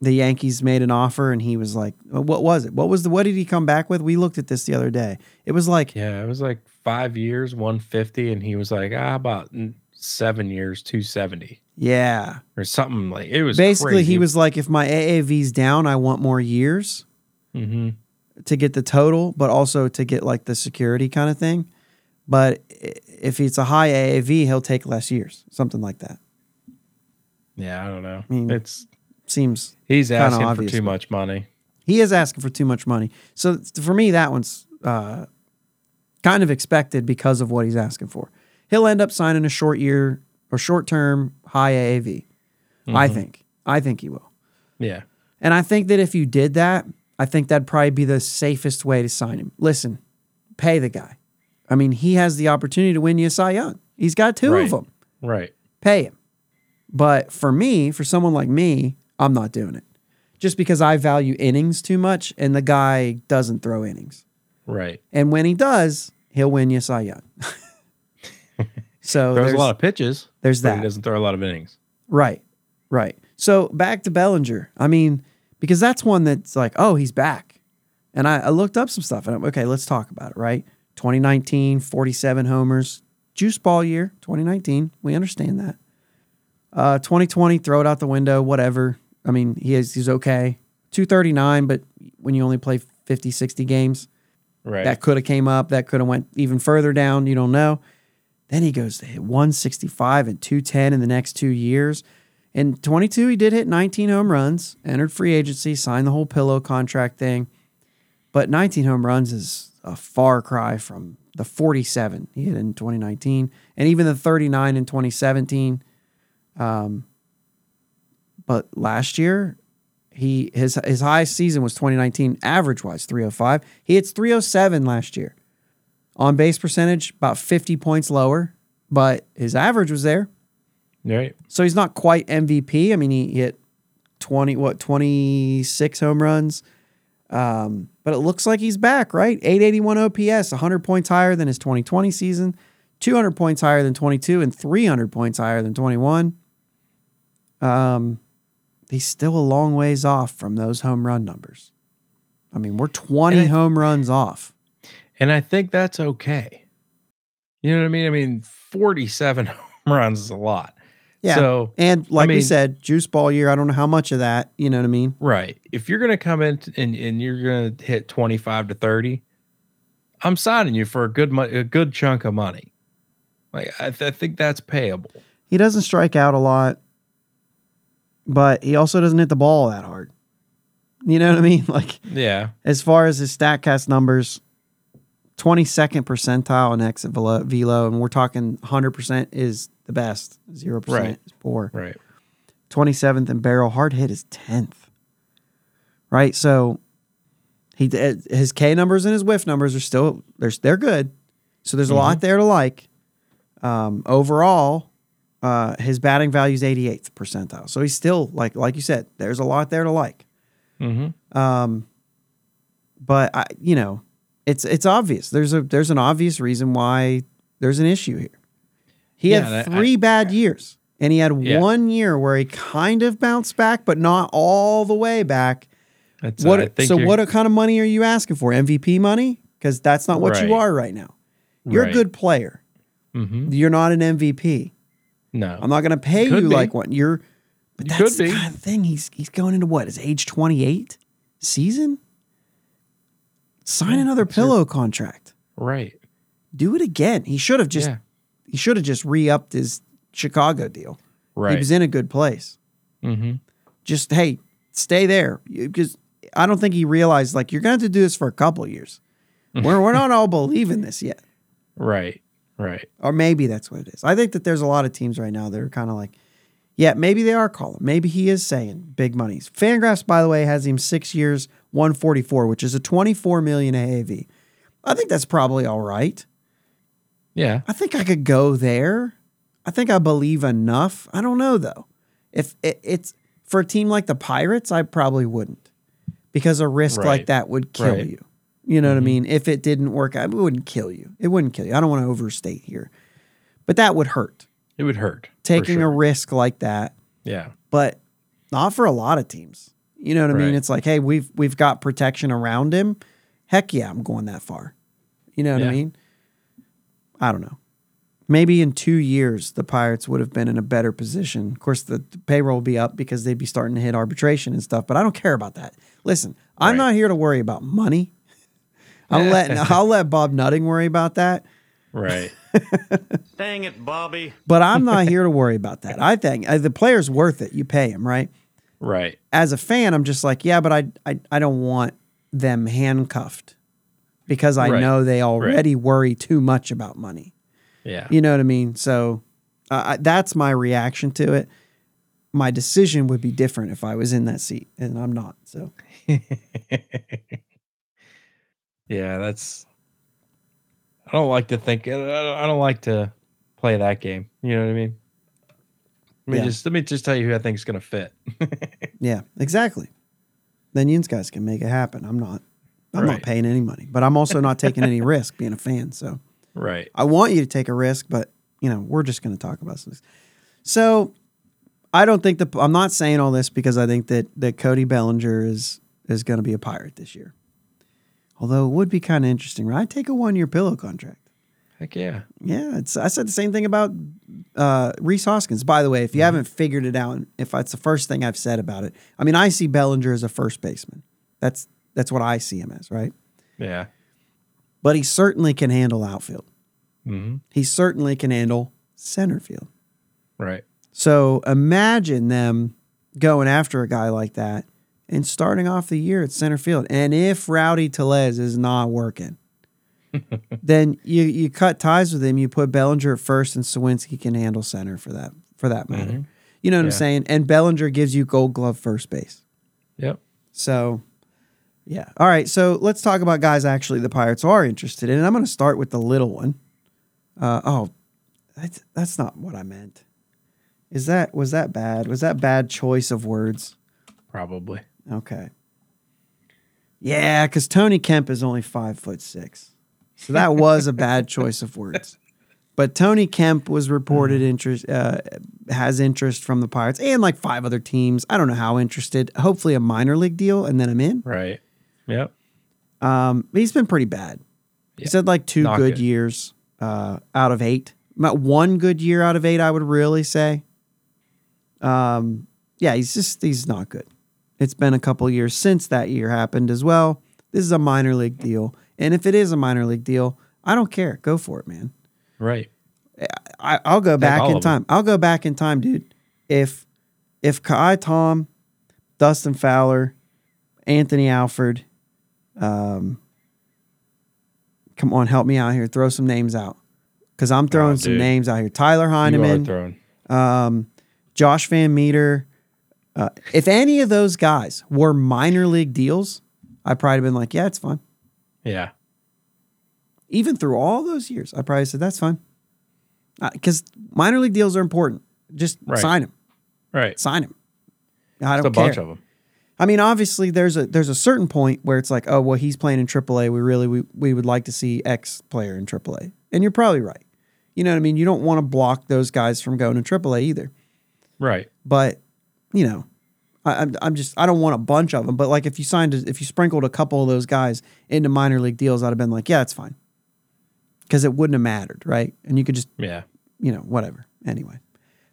the Yankees made an offer, and he was like, "What was it? What was the? What did he come back with?" We looked at this the other day. It was like, Yeah, it was like five years, 150, and he was like, ah, about seven years, 270 yeah. or something like it was Basically, crazy. he was like, "If my AAV's down, I want more years Mhm. to get the total, but also to get like the security kind of thing." But if it's a high AAV, he'll take less years, something like that. Yeah, I don't know. mean, it's Seems he's asking for too much money. he is asking for too much money. So for me, that one's uh, kind of expected because of what he's asking for. He'll end up signing a short year or short term high AAV. I Mhm. think. I think he will. Yeah. And I think that if you did that, I think that'd probably be the safest way to sign him. Listen, pay the guy. I mean, he has the opportunity to win you a Cy Young. He's got two Right. of them. Right. Pay him. But for me, for someone like me, I'm not doing it. Just because I value innings too much and the guy doesn't throw innings. Right. And when he does, he'll win you Cy Young. so Throws there's, a lot of pitches. there's but He doesn't throw a lot of innings. Right. Right. So back to Bellinger. I mean, because that's one that's like, oh, he's back. And I, I looked up some stuff and I'm okay, let's talk about it, right? 2019, 47 homers, juice ball year, 2019. We understand that. Uh, 2020, throw it out the window, whatever. I mean, he is he's okay. 239, but when you only play 50, 60 games, Right. that could have came up. That could have went even further down. You don't know. Then he goes to hit 165 and 210 in the next two years. In 22, he did hit 19 home runs, entered free agency, signed the whole pillow contract thing. But 19 home runs is a far cry from the 47 he hit in 2019 and even the 39 in 2017. Um, but last year, he his his highest season was 2019 average wise 305. He hits 307 last year. On base percentage about 50 points lower, but his average was there. right. So he's not quite MVP. I mean, he hit 20 what 26 home runs. Um, but it looks like he's back, right? 881 OPS, 100 points higher than his 2020 season, 200 points higher than 22 and 300 points higher than 21. Um he's still a long ways off from those home run numbers. I mean, we're 20 I- home runs off. And I think that's okay. You know what I mean? I mean, 47 home runs is a lot. Yeah. So, and like we mean- said, juice ball year. I don't know how much of that. You know what I mean? right. If you're going to come in and, and you're going to hit 25 to 30, I'm signing you for a good mo- a good chunk of money. Like I, th- I think that's payable. He doesn't strike out a lot, but he also doesn't hit the ball that hard. You know what I mean? Like Yeah. as far as his Statcast numbers, 22nd percentile in exit velo, velo and we're talking 100% is the best. 0% Right. is poor. Right. 27th in barrel. Hard hit is 10th. Right? So he did- his K numbers and his whiff numbers are still they're they're good. So there's a lot there to like. Um, overall, uh, his batting value is 88th percentile. So he's still like like you said, there's a lot there to like. Mm-hmm. Um, but I, you know, it's it's obvious. There's a there's an obvious reason why there's an issue here. He Yeah, had and I- three bad years, and he had Yeah. one year where he kind of bounced back, but not all the way back. That's What? Think so you're- what kind of money are you asking for? MVP money? Because that's not what you are right now. You're a good player. Mhm. You're not an MVP. No. I'm not going to pay Could you be. like one. You're, but You that's the kind of thing. He's he's going into what his age 28 season. Sign Yeah, another that's your- pillow contract. right. Do it again. He should have just yeah. he should have just re-upped his Chicago deal. Right. He was in a good place. mm-hmm. Just hey, stay there because I don't think he realized like you're going to have to do this for a couple years. we're we're not all believing this yet. Right. Right. Or maybe that's what it is. I think that there's a lot of teams right now that are kind of like, yeah, maybe they are calling. Maybe he is saying big monies. Fangraphs, by the way, has him six years, 144, which is a 24 million AAV. I think that's probably all right. Yeah. I think I could go there. I think I believe enough. I don't know though. If it, it's for a team like the Pirates, I probably wouldn't because a risk like that would kill Right. you. You know what I Mhm. mean? If it didn't work out, it wouldn't kill you. It wouldn't kill you. I don't want to overstate here, but that would hurt It would hurt. taking a risk like that. Yeah. But not for a lot of teams. You know what I mean? It's like, hey, we've we've got protection around him. Heck yeah, I'm going that far. You know what I mean? I don't know. Maybe in two years the Pirates would have been in a better position. Of course, the, the payroll will be up because they'd be starting to hit arbitration and stuff. But I don't care about that. Listen, I'm Right. not here to worry about money. I'm letting I'll let Bob Nutting worry about that. Right. Dang it, Bobby. But I'm not here to worry about that. I think uh, the player's worth it. You pay him, right? right. as a fan, I'm just like, yeah, but I I, I don't want them handcuffed because I Right. know they already worry too much about money. Yeah. You know what I mean? So uh, I, that's my reaction to it. My decision would be different if I was in that seat, and I'm not. So yeah, that's. I don't like to think. I don't like to play that game. You know what I mean? Let me Yeah. just let me just tell you who I think is going to fit. yeah, exactly. Then you guys can make it happen. I'm not. I'm not paying any money, but I'm also not taking any risk being a fan. So right. I want you to take a risk, but you know, we're just going to talk about this. So I don't think the I'm not saying all this because I think that that Cody Bellinger is is going to be a pirate this year. Although it would be kind of interesting, right? I'd take a one year pillow contract. Heck yeah. Yeah, it's I said the same thing about uh, Rhys Hoskins. By the way, if you haven't figured it out, if that's the first thing I've said about it, I mean, I see Bellinger as a first baseman. That's that's what I see him as, right? Yeah. But he certainly can handle outfield. hmm He certainly can handle center field. Right. So imagine them going after a guy like that and starting off the year at center field. And if Rowdy Tellez is not working, then you you cut ties with him. You put Bellinger at first, and Suwinski can handle center for that for that matter. Mhm. You know what I'm saying? And Bellinger gives you Gold Glove first base. Yep. So, yeah. All right. So let's talk about guys actually the Pirates are interested in. And I'm going to start with the little one. Uh, oh, that's, that's not what I meant. Is that was that bad? Was that bad choice of words? Probably. Okay. Yeah, because Tony Kemp is only five foot six, so that was a bad choice of words. But Tony Kemp was reported interest uh, has interest from the Pirates and like five other teams. I don't know how interested. Hopefully a minor league deal, and then I'm in. Right. Yep. Um, he's been pretty bad. He's had like two Not good good. years. uh, out of eight. About one good year out of eight, I would really say. Um, yeah, he's just he's not good. It's been a couple years since that year happened as well. This is a minor league deal, and if it is a minor league deal, I don't care. Go for it, man. Right. I, I'll go back in time. I'll go back in time, dude. If if Ka'ai Tom, Dustin Fowler, Anthony Alford, um, come on, help me out here. Throw some names out because I'm throwing Oh, some names out here. Tyler Heineman, um, Josh VanMeter. Uh, if any of those guys were minor league deals, I'd probably have been like, yeah, it's fine. Yeah. Even through all those years, I probably said that's fine because minor league deals are important. Just Right. sign them. Right. sign him. I It's don't a bunch of them. I mean, obviously, there's a there's a certain point where it's like, oh well, he's playing in AAA. We really we, we would like to see X player in AAA, and you're probably right. You know what I mean? You don't want to block those guys from going to AAA either. Right. But you know, I, I'm I'm just I don't want a bunch of them. But like if you signed if you sprinkled a couple of those guys into minor league deals, I'd have been like, yeah, it's fine, because it wouldn't have mattered, right? And you could just Yeah. you know, whatever. Anyway,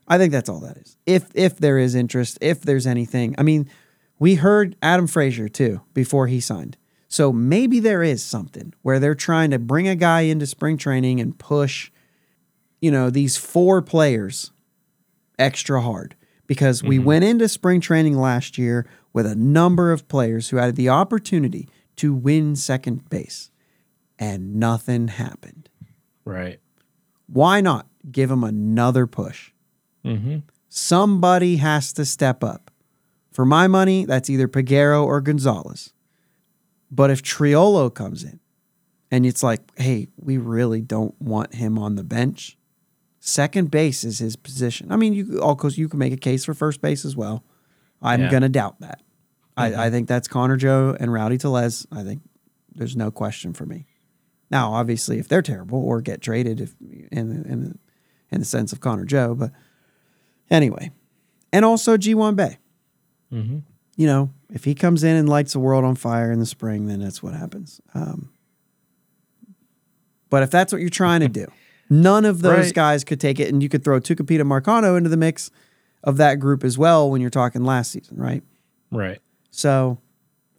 I think that's all that is. If if there is interest, if there's anything, I mean, we heard Adam Frazier too before he signed. So maybe there is something where they're trying to bring a guy into spring training and push, you know, these four players extra hard because we went into spring training last year with a number of players who had the opportunity to win second base and nothing happened. Right. Why not give them another push? Mm-hmm. Somebody has to step up. For my money, that's either Peguero or Gonzalez. But if Triolo comes in and it's like, hey, we really don't want him on the bench, second base is his position. I mean, you of course you can make a case for first base as well. I'm Yeah. gonna doubt that. I, I think that's Connor Joe and Rowdy Tellez. I think there's no question for me. Now, obviously, if they're terrible or get traded, if in in in the sense of Connor Joe, but anyway, and also Ji-hwan Bae. Mm-hmm. You know, if he comes in and lights the world on fire in the spring, then that's what happens. Um, but if that's what you're trying to do, none of those Right. guys could take it, and you could throw Tucupita Marcano into the mix of that group as well when you're talking last season, right? Right. So,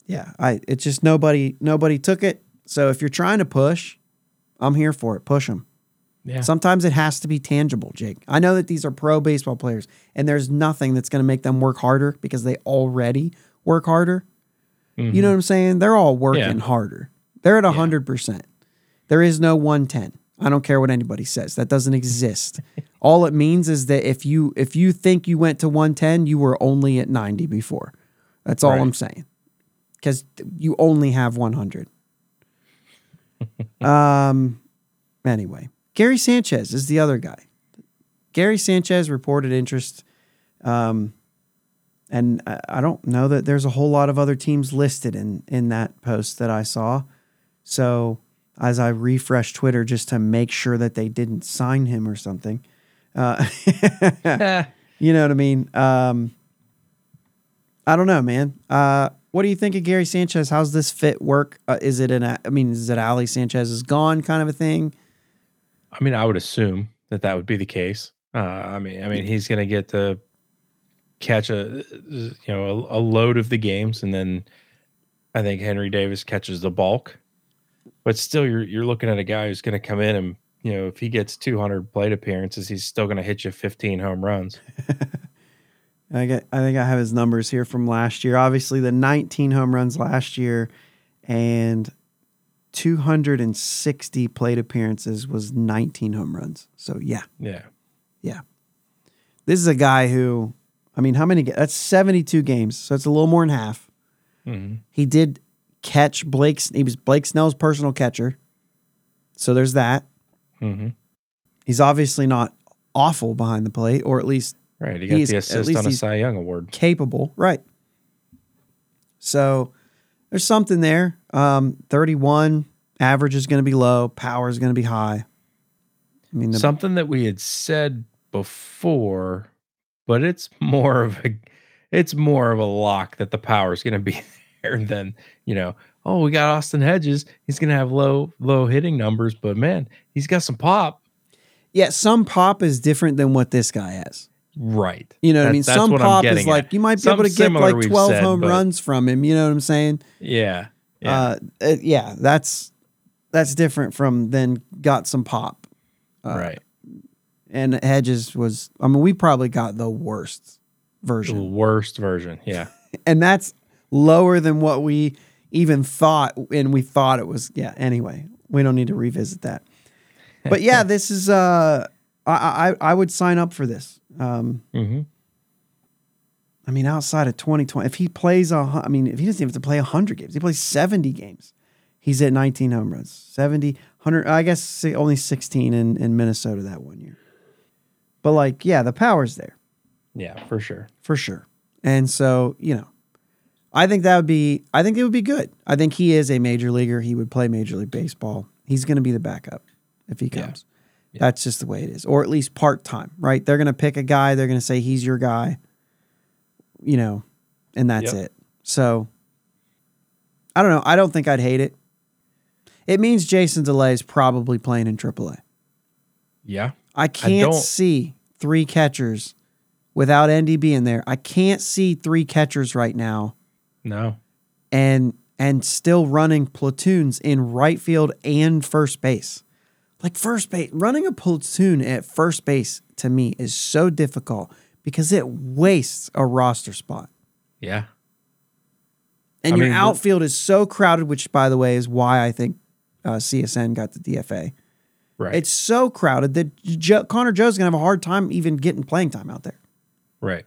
yeah, I it's just nobody nobody took it. So if you're trying to push, I'm here for it. Push them. Yeah. Sometimes it has to be tangible, Jake. I know that these are pro baseball players, and there's nothing that's going to make them work harder because they already work harder. You know what I'm saying? They're all working Mm-hmm. Yeah. harder. They're at 100%. There is no 110. I don't care what anybody says. That doesn't exist. all it means is that if you if you think you went to 110, you were only at 90 before. That's all Right. I'm saying. Cuz you only have 100. um anyway, Gary Sanchez is the other guy. Gary Sanchez reported interest um and I I don't know that there's a whole lot of other teams listed in in that post that I saw. So as I refresh Twitter just to make sure that they didn't sign him or something, uh, you know what I mean. Um, I don't know, man. Uh, what do you think of Gary Sanchez? How's this fit work? Uh, is it an? I mean, is it Ali Sanchez is gone kind of a thing? I mean, I would assume that that would be the case. Uh, I mean, I mean, he's going to get to catch a you know a, a load of the games, and then I think Henry Davis catches the bulk. But still, you're you're looking at a guy who's going to come in and you know if he gets 200 plate appearances, he's still going to hit you 15 home runs. I get. I think I have his numbers here from last year. Obviously, the 19 home runs last year, and 260 plate appearances was 19 home runs. So yeah, Yeah, yeah. This is a guy who, I mean, how many? That's 72 games. So it's a little more than half. hmm He did catch Blake's. He was Blake Snell's personal catcher. So there's that. hmm He's obviously not awful behind the plate, or at least right. He got the assist on a Cy Young award. capable. Right. So there's something there. Um, 31 average is going to be low, power is going to be high. I mean, the, Something that we had said before, but it's more of a it's more of a lock that the power is going to be higher than you know. Oh, we got Austin Hedges. He's gonna have low low hitting numbers, but man, he's got some pop. Yeah, some pop is different than what this guy has. Right. You know what I mean? Some pop is like at. you might be able to get like 12 said, home but- runs from him. You know what I'm saying? Yeah. Yeah. Uh, uh, yeah, that's that's different from then got some pop. uh, right. And Hedges was, I mean, we probably got the worst version. The version. worst version. Yeah. And that's lower than what we even thought. And we thought it was, yeah, anyway, we don't need to revisit that. But yeah, this is, uh, I, I, I would sign up for this. Um, hmm I mean, outside of 2020, if he plays a, I mean, if he doesn't even have to play 100 games, he plays 70 games. He's at 19 home runs, 70, 100, I guess only 16 in, in Minnesota that one year. But like, yeah, the power's there Yeah, for sure. for sure. And so, you know, I think that would be, I think it would be good. I think he is a major leaguer. He would play Major League Baseball. He's going to be the backup if he Yeah. comes. That's just the way it is, or at least part time, right? They're going to pick a guy. They're going to say he's your guy, you know, and that's Yep. it. So I don't know. I don't think I'd hate it. It means Jason DeLay is probably playing in AAA. Yeah. I can't don't- see three catchers without Endy being there. I can't see three catchers right now No. and and still running platoons in right field and first base. Like first base, running a platoon at first base to me is so difficult because it wastes a roster spot. Yeah. And I your mean, outfield is so crowded, which by the way is why I think uh, CSN got the DFA. Right. It's so crowded that jo- Connor Joe's gonna have a hard time even getting playing time out there. right.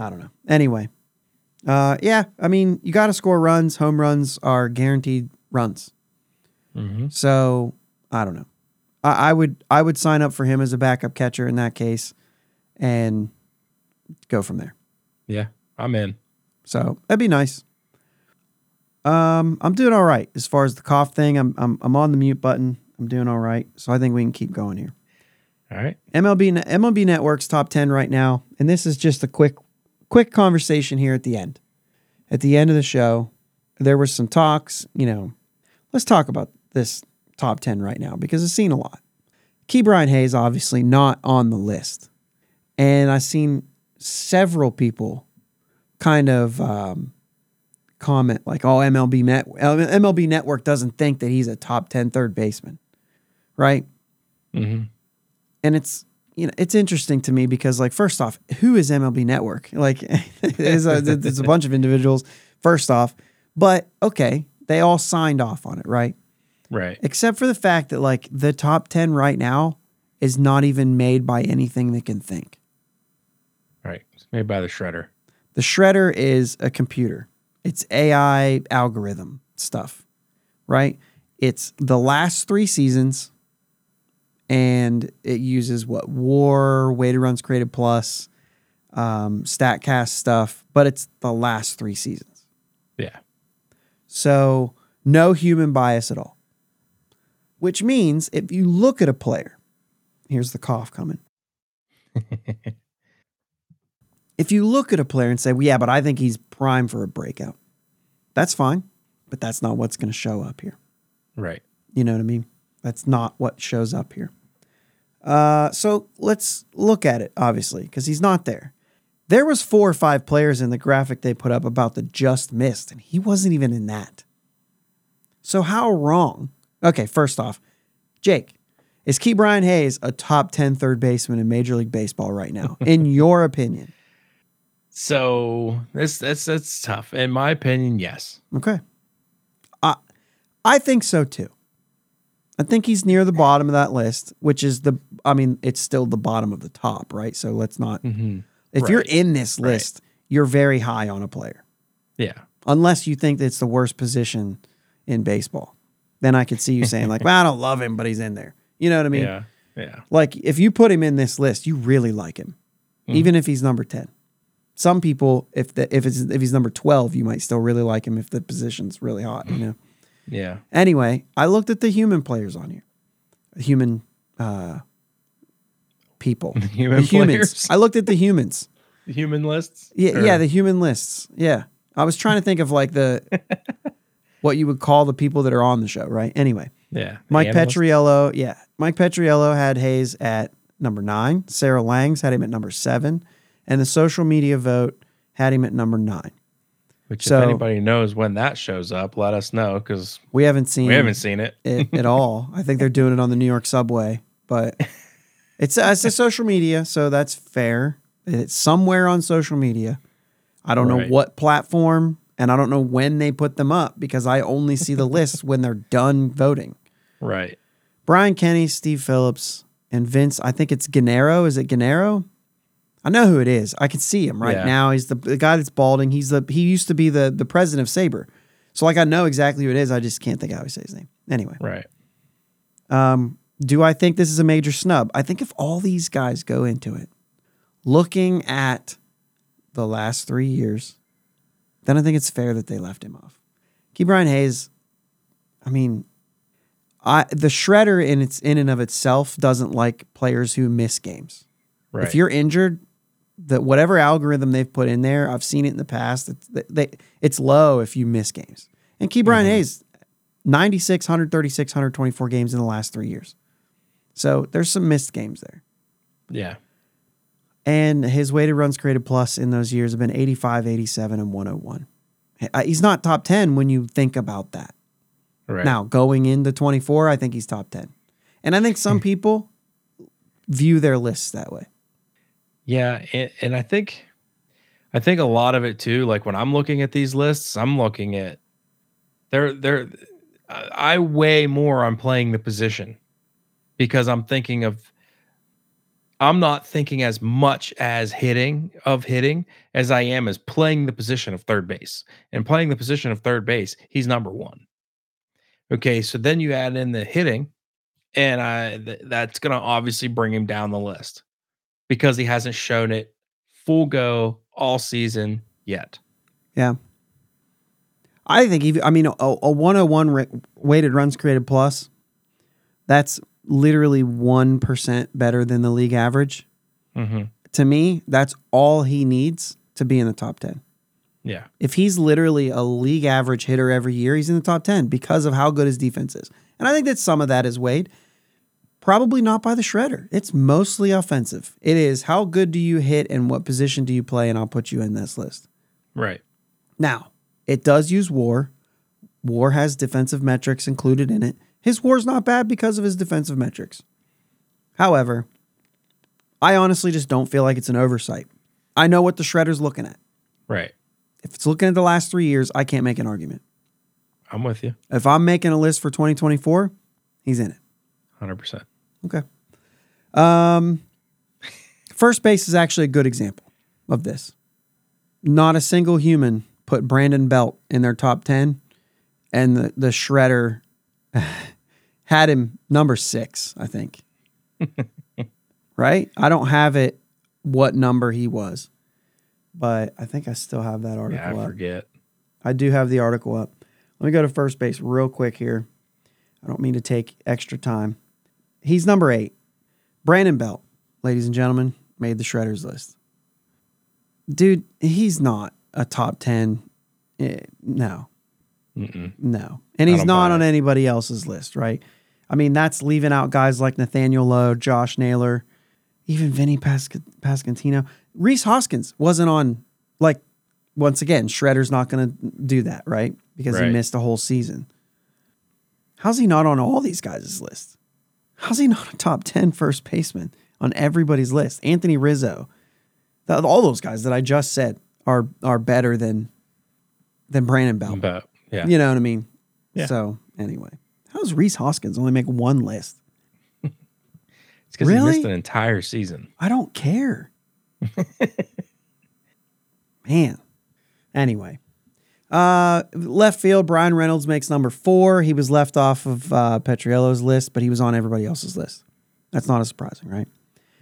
I don't know. Anyway, uh, yeah, I mean, you got to score runs. Home runs are guaranteed runs. hmm So I don't know. I, I would I would sign up for him as a backup catcher in that case, and go from there. Yeah. I'm in. So that'd be nice. Um, I'm doing all right as far as the cough thing. I'm I'm I'm on the mute button. I'm doing all right. So I think we can keep going here. All right. MLB MLB Network's top 10 right now, and this is just a quick quick conversation here at the end. At the end of the show, there was some talks, you know. Let's talk about this top 10 right now because I've seen a lot. Ke'Bryan Hayes obviously not on the list. And I've seen several people kind of um, comment like, "Oh, MLB Net MLB Network doesn't think that he's a top 10 third baseman." Right? hmm and it's you know it's interesting to me because like first off who is mlb network like there's a, there's a bunch of individuals first off but okay they all signed off on it right Right. except for the fact that like the top 10 right now is not even made by anything that can think Right. It's made by the shredder. the shredder is a computer it's ai algorithm stuff right it's the last three seasons and it uses what war weighted runs created plus um, statcast stuff but it's the last three seasons Yeah. so no human bias at all which means if you look at a player here's the cough coming if you look at a player and say, well, yeah, but I think he's prime for a breakout, that's fine. But that's not what's going to show up here. Right. You know what I mean? That's not what shows up here. Uh, so let's look at it, obviously, because he's not there. There was four or five players in the graphic they put up about the just missed, and he wasn't even in that. So how wrong? Okay, first off, Jake, is Ke'Bryan Hayes a top 10 third baseman in Major League Baseball right now, in your opinion? So this that's that's tough. In my opinion, yes. Okay. I I think so too. I think he's near the bottom of that list, which is the I mean, it's still the bottom of the top, right? So let's not Mm-hmm. if you're in this Right. list, you're very high on a player. Yeah. Unless you think it's the worst position in baseball. Then I could see you saying, like, well, I don't love him, but he's in there. You know what I mean? yeah. Yeah. Like if you put him in this list, you really like him, Mhm. even if he's number ten. Some people, if the if it's if he's number twelve, you might still really like him if the position's really hot. You know. Yeah. Anyway, I looked at the human players on here, human uh, people, Human the humans. I looked at the humans. The human lists. Yeah, Or- yeah, the human lists. Yeah, I was trying to think of like the what you would call the people that are on the show, right? Anyway, Yeah. Mike Petriello, yeah, Mike Petriello had Hayes at number nine. Sarah Langs had him at number seven, and the social media vote had him at number nine. Which, So- if anybody knows when that shows up, let us know because We haven't seen we haven't seen it. it at all. I think they're doing it on the New York subway, but it's it's a social media, so that's fair. It's somewhere on social media. I don't know what platform, and I don't know when they put them up because I only see the lists when they're done voting. Right. Brian Kenny, Steve Phillips, and Vince. I think it's Gennaro. Is it Gennaro? I know who it is. I can see him right Yeah. now. He's the, the guy that's balding. He's the he used to be the the president of SABR. So like I know exactly who it is. I just can't think how he say his name. Anyway, Right. um, do I think this is a major snub? I think if all these guys go into it, looking at the last three years, then I think it's fair that they left him off. Ke'Bryan Hayes, I mean, I the shredder in its in and of itself doesn't like players who miss games. Right. If you're injured, that whatever algorithm they've put in there, I've seen it in the past. It's they, it's low if you miss games. And Ke'Bryan mm-hmm. Hayes, 96, 136, 124 games in the last three years. So there's some missed games there. yeah. And his weighted runs created plus in those years have been 85, 87, and 101. Uh, He's not top 10 when you think about that. Right. Now, going into 24, I think he's top 10. And I think some people view their lists that way. Yeah, and, and I think I think a lot of it too, like when I'm looking at these lists, I'm looking at they're they're I I weigh more on playing the position because I'm thinking of I'm not thinking as much as hitting of hitting as I am as playing the position of third base. And playing the position of third base, he's number 1. Okay, so then you add in the hitting and I th- that's going to obviously bring him down the list because he hasn't shown it full go all season yet. Yeah. I think, even, I mean, a, a 101 ra- weighted runs created plus, that's literally 1% better than the league average. Mm-hmm. To me, that's all he needs to be in the top 10. Yeah. If he's literally a league average hitter every year, he's in the top 10 because of how good his defense is. And I think that some of that is weighed. Probably not by the shredder. It's mostly offensive. It is how good do you hit and what position do you play, and I'll put you in this list. Right. Now, it does use war. War has defensive metrics included in it. His war's not bad because of his defensive metrics. However, I honestly just don't feel like it's an oversight. I know what the shredder's looking at. Right. If it's looking at the last three years, I can't make an argument. I'm with you. If I'm making a list for 2024, he's in it. 100%. Okay. Um, first base is actually a good example of this. Not a single human put Brandon Belt in their top 10, and the, the shredder had him number six, I think. right? I don't have it what number he was, but I think I still have that article Yeah, I up. forget. I do have the article up. Let me go to first base real quick here. I don't mean to take extra time. He's number eight. Brandon Belt, ladies and gentlemen, made the Shredders list. Dude, he's not a top 10. Eh, no, Mm-mm. no. And he's don't on it. anybody else's list, right? I mean, that's leaving out guys like Nathaniel Lowe, Josh Naylor, even Vinny Pasc- Pasquantino. Rhys Hoskins wasn't on, like, once again, Shredder's not going to do that, right? Because he missed a whole season. How's he not on all these guys' list? How's he not a top 10 first baseman on everybody's list? Anthony Rizzo, th- all those guys that I just said are are better than than Brandon Belt. Yeah. You know what I mean? Yeah. So anyway, how does Rhys Hoskins only make one list? It's because he missed an entire season. I don't care. Man. Anyway. Uh, left field, Bryan Reynolds makes number four. He was left off of uh, Petriello's list, but he was on everybody else's list. That's not as surprising, right?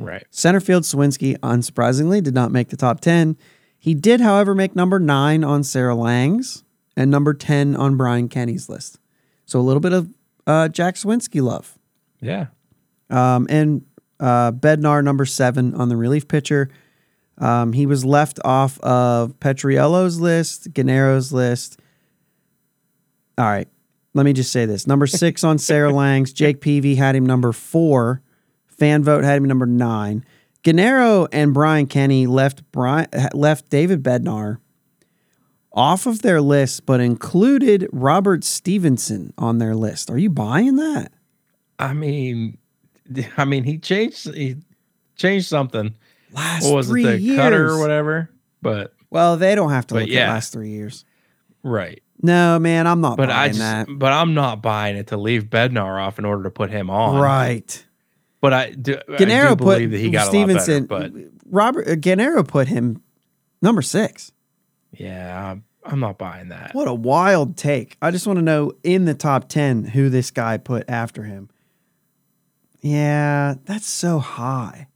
Right. Center field, Suwinski, unsurprisingly, did not make the top 10. He did, however, make number nine on Sarah Lang's and number 10 on Brian Kenny's list. So a little bit of uh, Jack Suwinski love. Yeah. Um, and uh, Bednar, number seven on the relief pitcher. Um, he was left off of Petriello's list, Gennaro's list. All right. Let me just say this. Number six on Sarah Lang's. Jake Peavy had him number four. Fan vote had him number nine. Gennaro and Brian Kenny left Brian left David Bednar off of their list, but included Robert Stephenson on their list. Are you buying that? I mean, I mean, he changed. He changed something. Last What was three it? The years. cutter or whatever. But Well, they don't have to look at last three years. right. No, man, I'm not But I buying just. that. But I'm not buying it to leave Bednar off in order to put him on. Right. But I do. I Gennaro do put believe that he got Stevenson. better. But Robert uh, Gennaro put him number six. Yeah, I'm, I'm not buying that. What a wild take! I just want to know in the top ten who this guy put after him. Yeah, that's so high.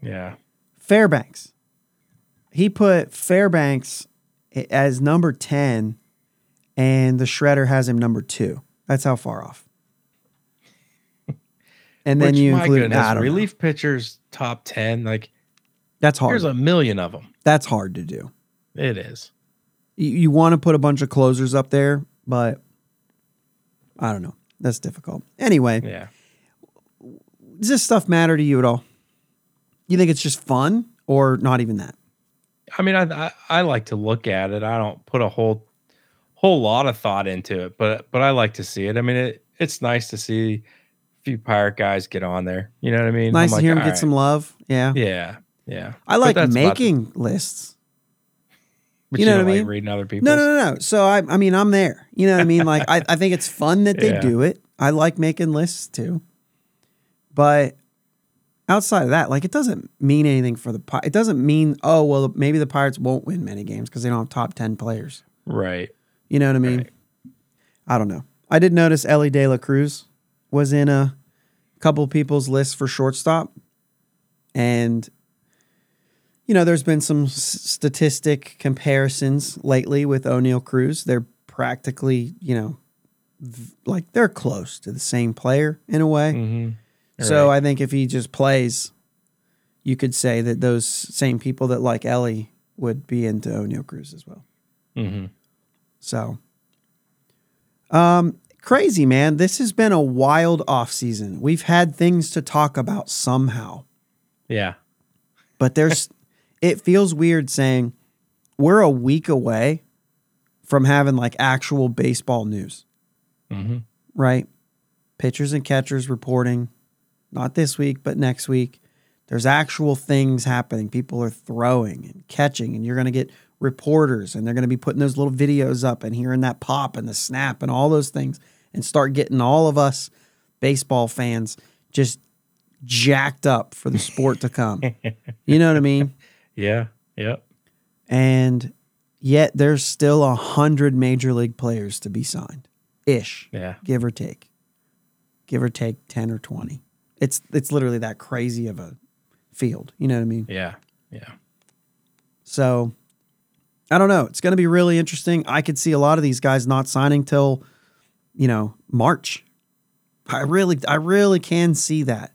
Yeah. Fairbanks. He put Fairbanks as number ten, and the Shredder has him number two. That's how far off. And then Which, you include goodness, don't know. relief pitchers top ten. Like That's hard. there's a million of them. That's hard to do. It is. You, you want to put a bunch of closers up there, but I don't know. That's difficult. Anyway, Yeah. does this stuff matter to you at all? You think it's just fun or not even that? I mean, I, I I like to look at it. I don't put a whole whole lot of thought into it, but but I like to see it. I mean, it it's nice to see a few pirate guys get on there. You know what I mean? Nice I'm to hear like, him get all some love. Yeah. Yeah, yeah. I like making lists. But you you, know don't what I like mean? reading other people's. No, no, no, no. So I, I mean, I'm there. You know what I mean? Like, I, I think it's fun that they Yeah. do it. I like making lists too. But outside of that, like, it doesn't mean anything for the. It doesn't mean, oh, well, maybe the Pirates won't win many games because they don't have top ten players. Right. You know what I mean? Right. I don't know. I did notice Elly De La Cruz was in a couple people's lists for shortstop. And, you know, there's been some statistic comparisons lately with Oneil Cruz. They're practically, you know, v- like they're close to the same player in a way. Mm-hmm. So I think if he just plays, you could say that those same people that like Elly would be into Oneil Cruz as well. mm-hmm. So, um, crazy man. This has been a wild off season. We've had things to talk about somehow, Yeah. but there's. it feels weird saying we're a week away from having like actual baseball news, Mm-hmm. right? Pitchers and catchers reporting, not this week, but next week. There's actual things happening. People are throwing and catching, and you're going to get reporters, and they're going to be putting those little videos up and hearing that pop and the snap and all those things, and start getting all of us baseball fans just jacked up for the sport to come. You know what I mean? Yeah. Yep. And yet there's still a hundred major league players to be signed, ish, Yeah. give or take, give or take ten or twenty. It's it's literally that crazy of a field. You know what I mean? Yeah. Yeah. So I don't know. It's going to be really interesting. I could see a lot of these guys not signing till, you know, March. I really, I really can see that.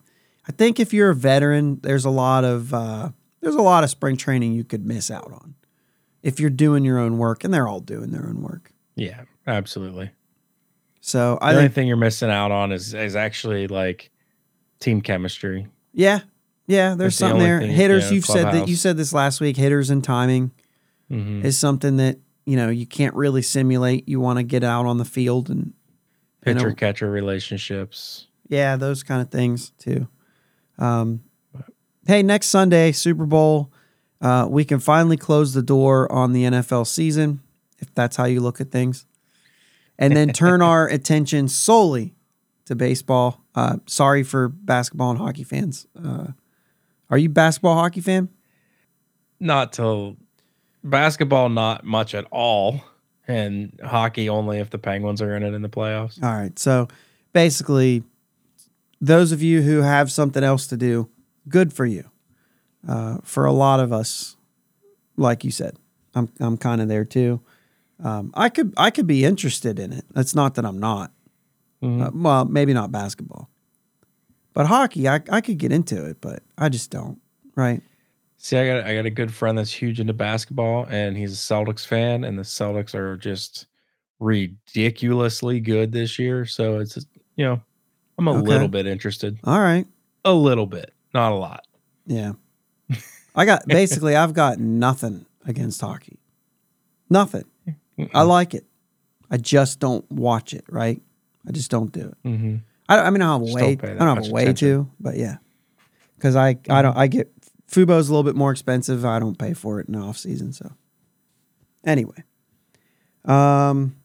I think if you're a veteran, there's a lot of uh, there's a lot of spring training you could miss out on if you're doing your own work, and they're all doing their own work. Yeah. Absolutely. So The I only think, thing you're missing out on is is actually like team chemistry. yeah, yeah, there's That's something only there. thing, hitters, yeah, you've said that you said this last week. Hitters and timing. Mm-hmm. is something that you know you can't really simulate. You want to get out on the field and you know, Pitcher catcher relationships. yeah, those kind of things too. Um, hey, next Sunday, Super Bowl, uh, we can finally close the door on the NFL season, if that's how you look at things, and then turn our attention solely to baseball. Uh, sorry for basketball and hockey fans. Uh, are you basketball hockey fan? Not till basketball, not much at all, and hockey only if the Penguins are in it in the playoffs. All right. So basically, those of you who have something else to do, good for you. Uh, for a lot of us, like you said, I'm I'm kind of there too. Um, I could I could be interested in it. It's not that I'm not. Mhm. Uh, well, maybe not basketball, but hockey. I I could get into it, but I just don't. Right. See, I got I got a good friend that's huge into basketball, and he's a Celtics fan, and the Celtics are just ridiculously good this year. So it's you know, I'm a Okay. little bit interested, All right. a little bit, not a lot. Yeah. I got basically I've got nothing against hockey. Nothing. I like it. I just don't watch it, right? I just don't do it. Mm-hmm. I, I mean I don't have a way I don't have a way attention. to, but yeah. Cuz I I don't I get Fubo's a little bit more expensive. I don't pay for it in the off season, so. Anyway. Um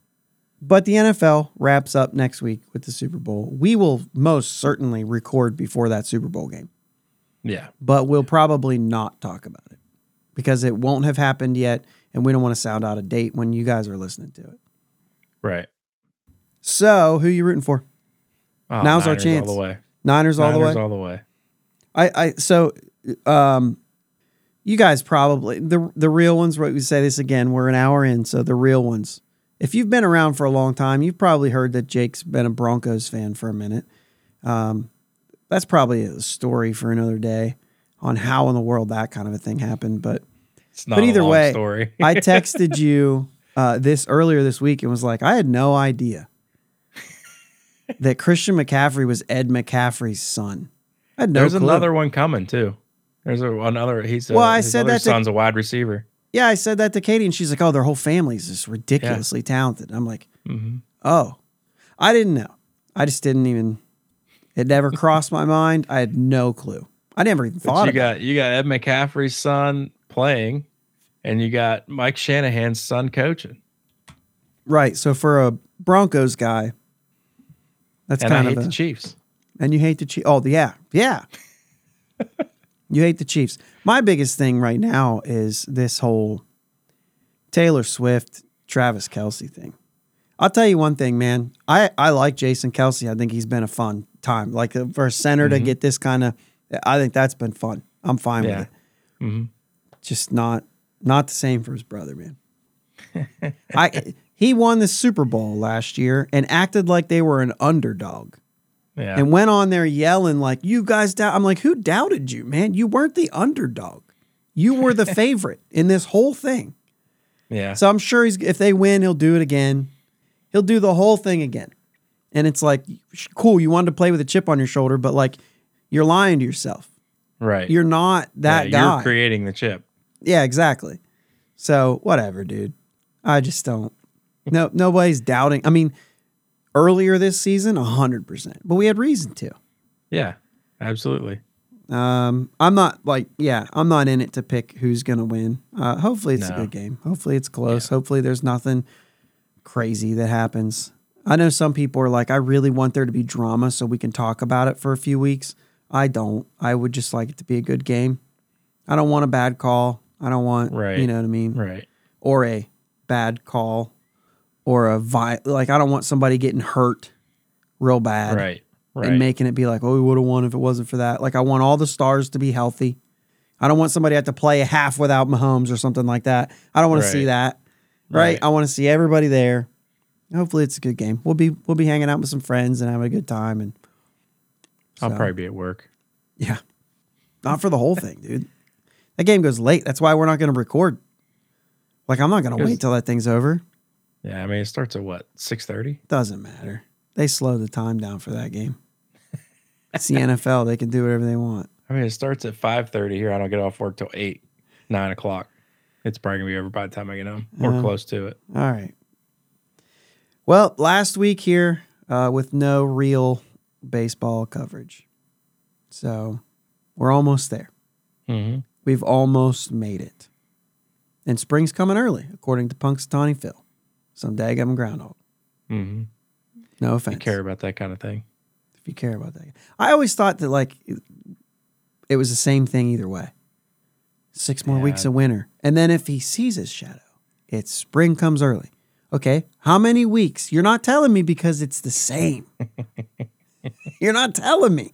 but the NFL wraps up next week with the Super Bowl. We will most certainly record before that Super Bowl game. Yeah, but we'll probably not talk about it because it won't have happened yet and we don't want to sound out of date when you guys are listening to it. right. So, who you rooting for? Oh, Now's our Niners chance. All the way. Niners all the way. Niners all the way. I I so um you guys probably the the real ones, right? We say this again, we're an hour in, so the real ones. If you've been around for a long time, you've probably heard that Jake's been a Broncos fan for a minute. Um that's probably a story for another day on how in the world that kind of a thing happened, but It's not But a either way, story. I texted you uh, this earlier this week and was like, I had no idea that Christian McCaffrey was Ed McCaffrey's son. I had no There's clue. another one coming too. There's a, another. He's a, Well, I said that to- son's a wide receiver. Yeah, I said that to Katie, and she's like, "Oh, their whole family's just ridiculously talented." I'm like, mm-hmm. "Oh, I didn't know. I just didn't even. It never crossed my mind. I had no clue. I never even thought. But you got you got Ed McCaffrey's son playing, and you got Mike Shanahan's son coaching. Right. So for a Broncos guy, that's and kind hate of a, the Chiefs. And you hate the Chiefs. Oh, yeah. Yeah. you hate the Chiefs. My biggest thing right now is this whole Taylor Swift, Travis Kelce thing. I'll tell you one thing, man. I, I like Jason Kelce. I think he's been a fun time. Like uh, for a center to get this kind of, I think that's been fun. I'm fine Yeah. with it. hmm Just not not the same for his brother, man. I he won the Super Bowl last year and acted like they were an underdog Yeah. and went on there yelling like you guys doubt i'm like who doubted you man you weren't the underdog you were the favorite in this whole thing yeah. so i'm sure he's if they win he'll do it again he'll do the whole thing again and it's like cool you wanted to play with a chip on your shoulder but like you're lying to yourself right. you're not that yeah, guy You're creating the chip. yeah exactly so whatever dude i just don't no nobody's doubting i mean earlier this season 100% but we had reason to Yeah. Absolutely. Um, I'm not like, yeah, I'm not in it to pick who's gonna win. Uh, hopefully it's a good game. Hopefully it's close. Hopefully there's nothing crazy that happens. I know some people are like, I really want there to be drama so we can talk about it for a few weeks. I don't. I would just like it to be a good game. I don't want a bad call. I don't want, Right. you know what I mean, Right. or a bad call, or a vi- like I don't want somebody getting hurt real bad Right. Right. and making it be like, oh, we would have won if it wasn't for that. Like, I want all the stars to be healthy. I don't want somebody to have to play a half without Mahomes or something like that. I don't want to see that. Right? Right. I want to see everybody there. Hopefully, it's a good game. We'll be we'll be hanging out with some friends and having a good time. And I'll probably be at work. yeah, not for the whole thing, dude. That game goes late. That's why we're not going to record. Like, I'm not going to wait till that thing's over. Yeah. I mean, it starts at what six thirty. Doesn't matter. They slow the time down for that game. It's the NFL. They can do whatever they want. I mean, it starts at five thirty here. I don't get off work till eight, nine o'clock. It's probably gonna be over by the time I get home, or Uh-huh. close to it. All right. Well, last week here uh, with no real baseball coverage. So we're almost there. Mm-hmm. We've almost made it. And spring's coming early, according to Punxsutawney Phil. Some daggum groundhog. Mm-hmm. No offense. You care about that kind of thing. if you care about that. I always thought that like it- it was the same thing either way. Six more Yeah. weeks of winter. And then if he sees his shadow, it's spring comes early. Okay. How many weeks? You're not telling me because it's the same. You're not telling me.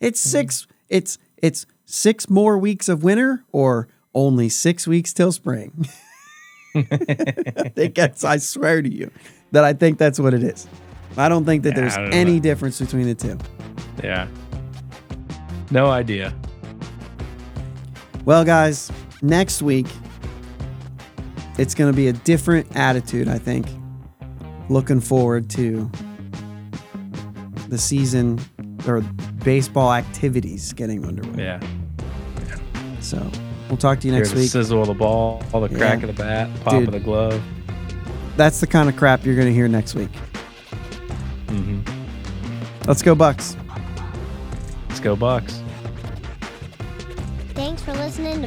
It's hmm. six it's it's six more weeks of winter or only six weeks till spring. I think that's I swear to you that I think that's what it is. I don't think that Yeah, there's don't know. any difference between the two. Yeah. No idea. Well, guys, next week it's going to be a different attitude, I think. Looking forward to the season or baseball activities getting underway. Yeah. So we'll talk to you Hear next the week. sizzle of the ball, all the crack of the bat, pop Dude. of the glove. That's the kind of crap you're going to hear next week. hmm Let's go, Bucks. Let's go Bucks.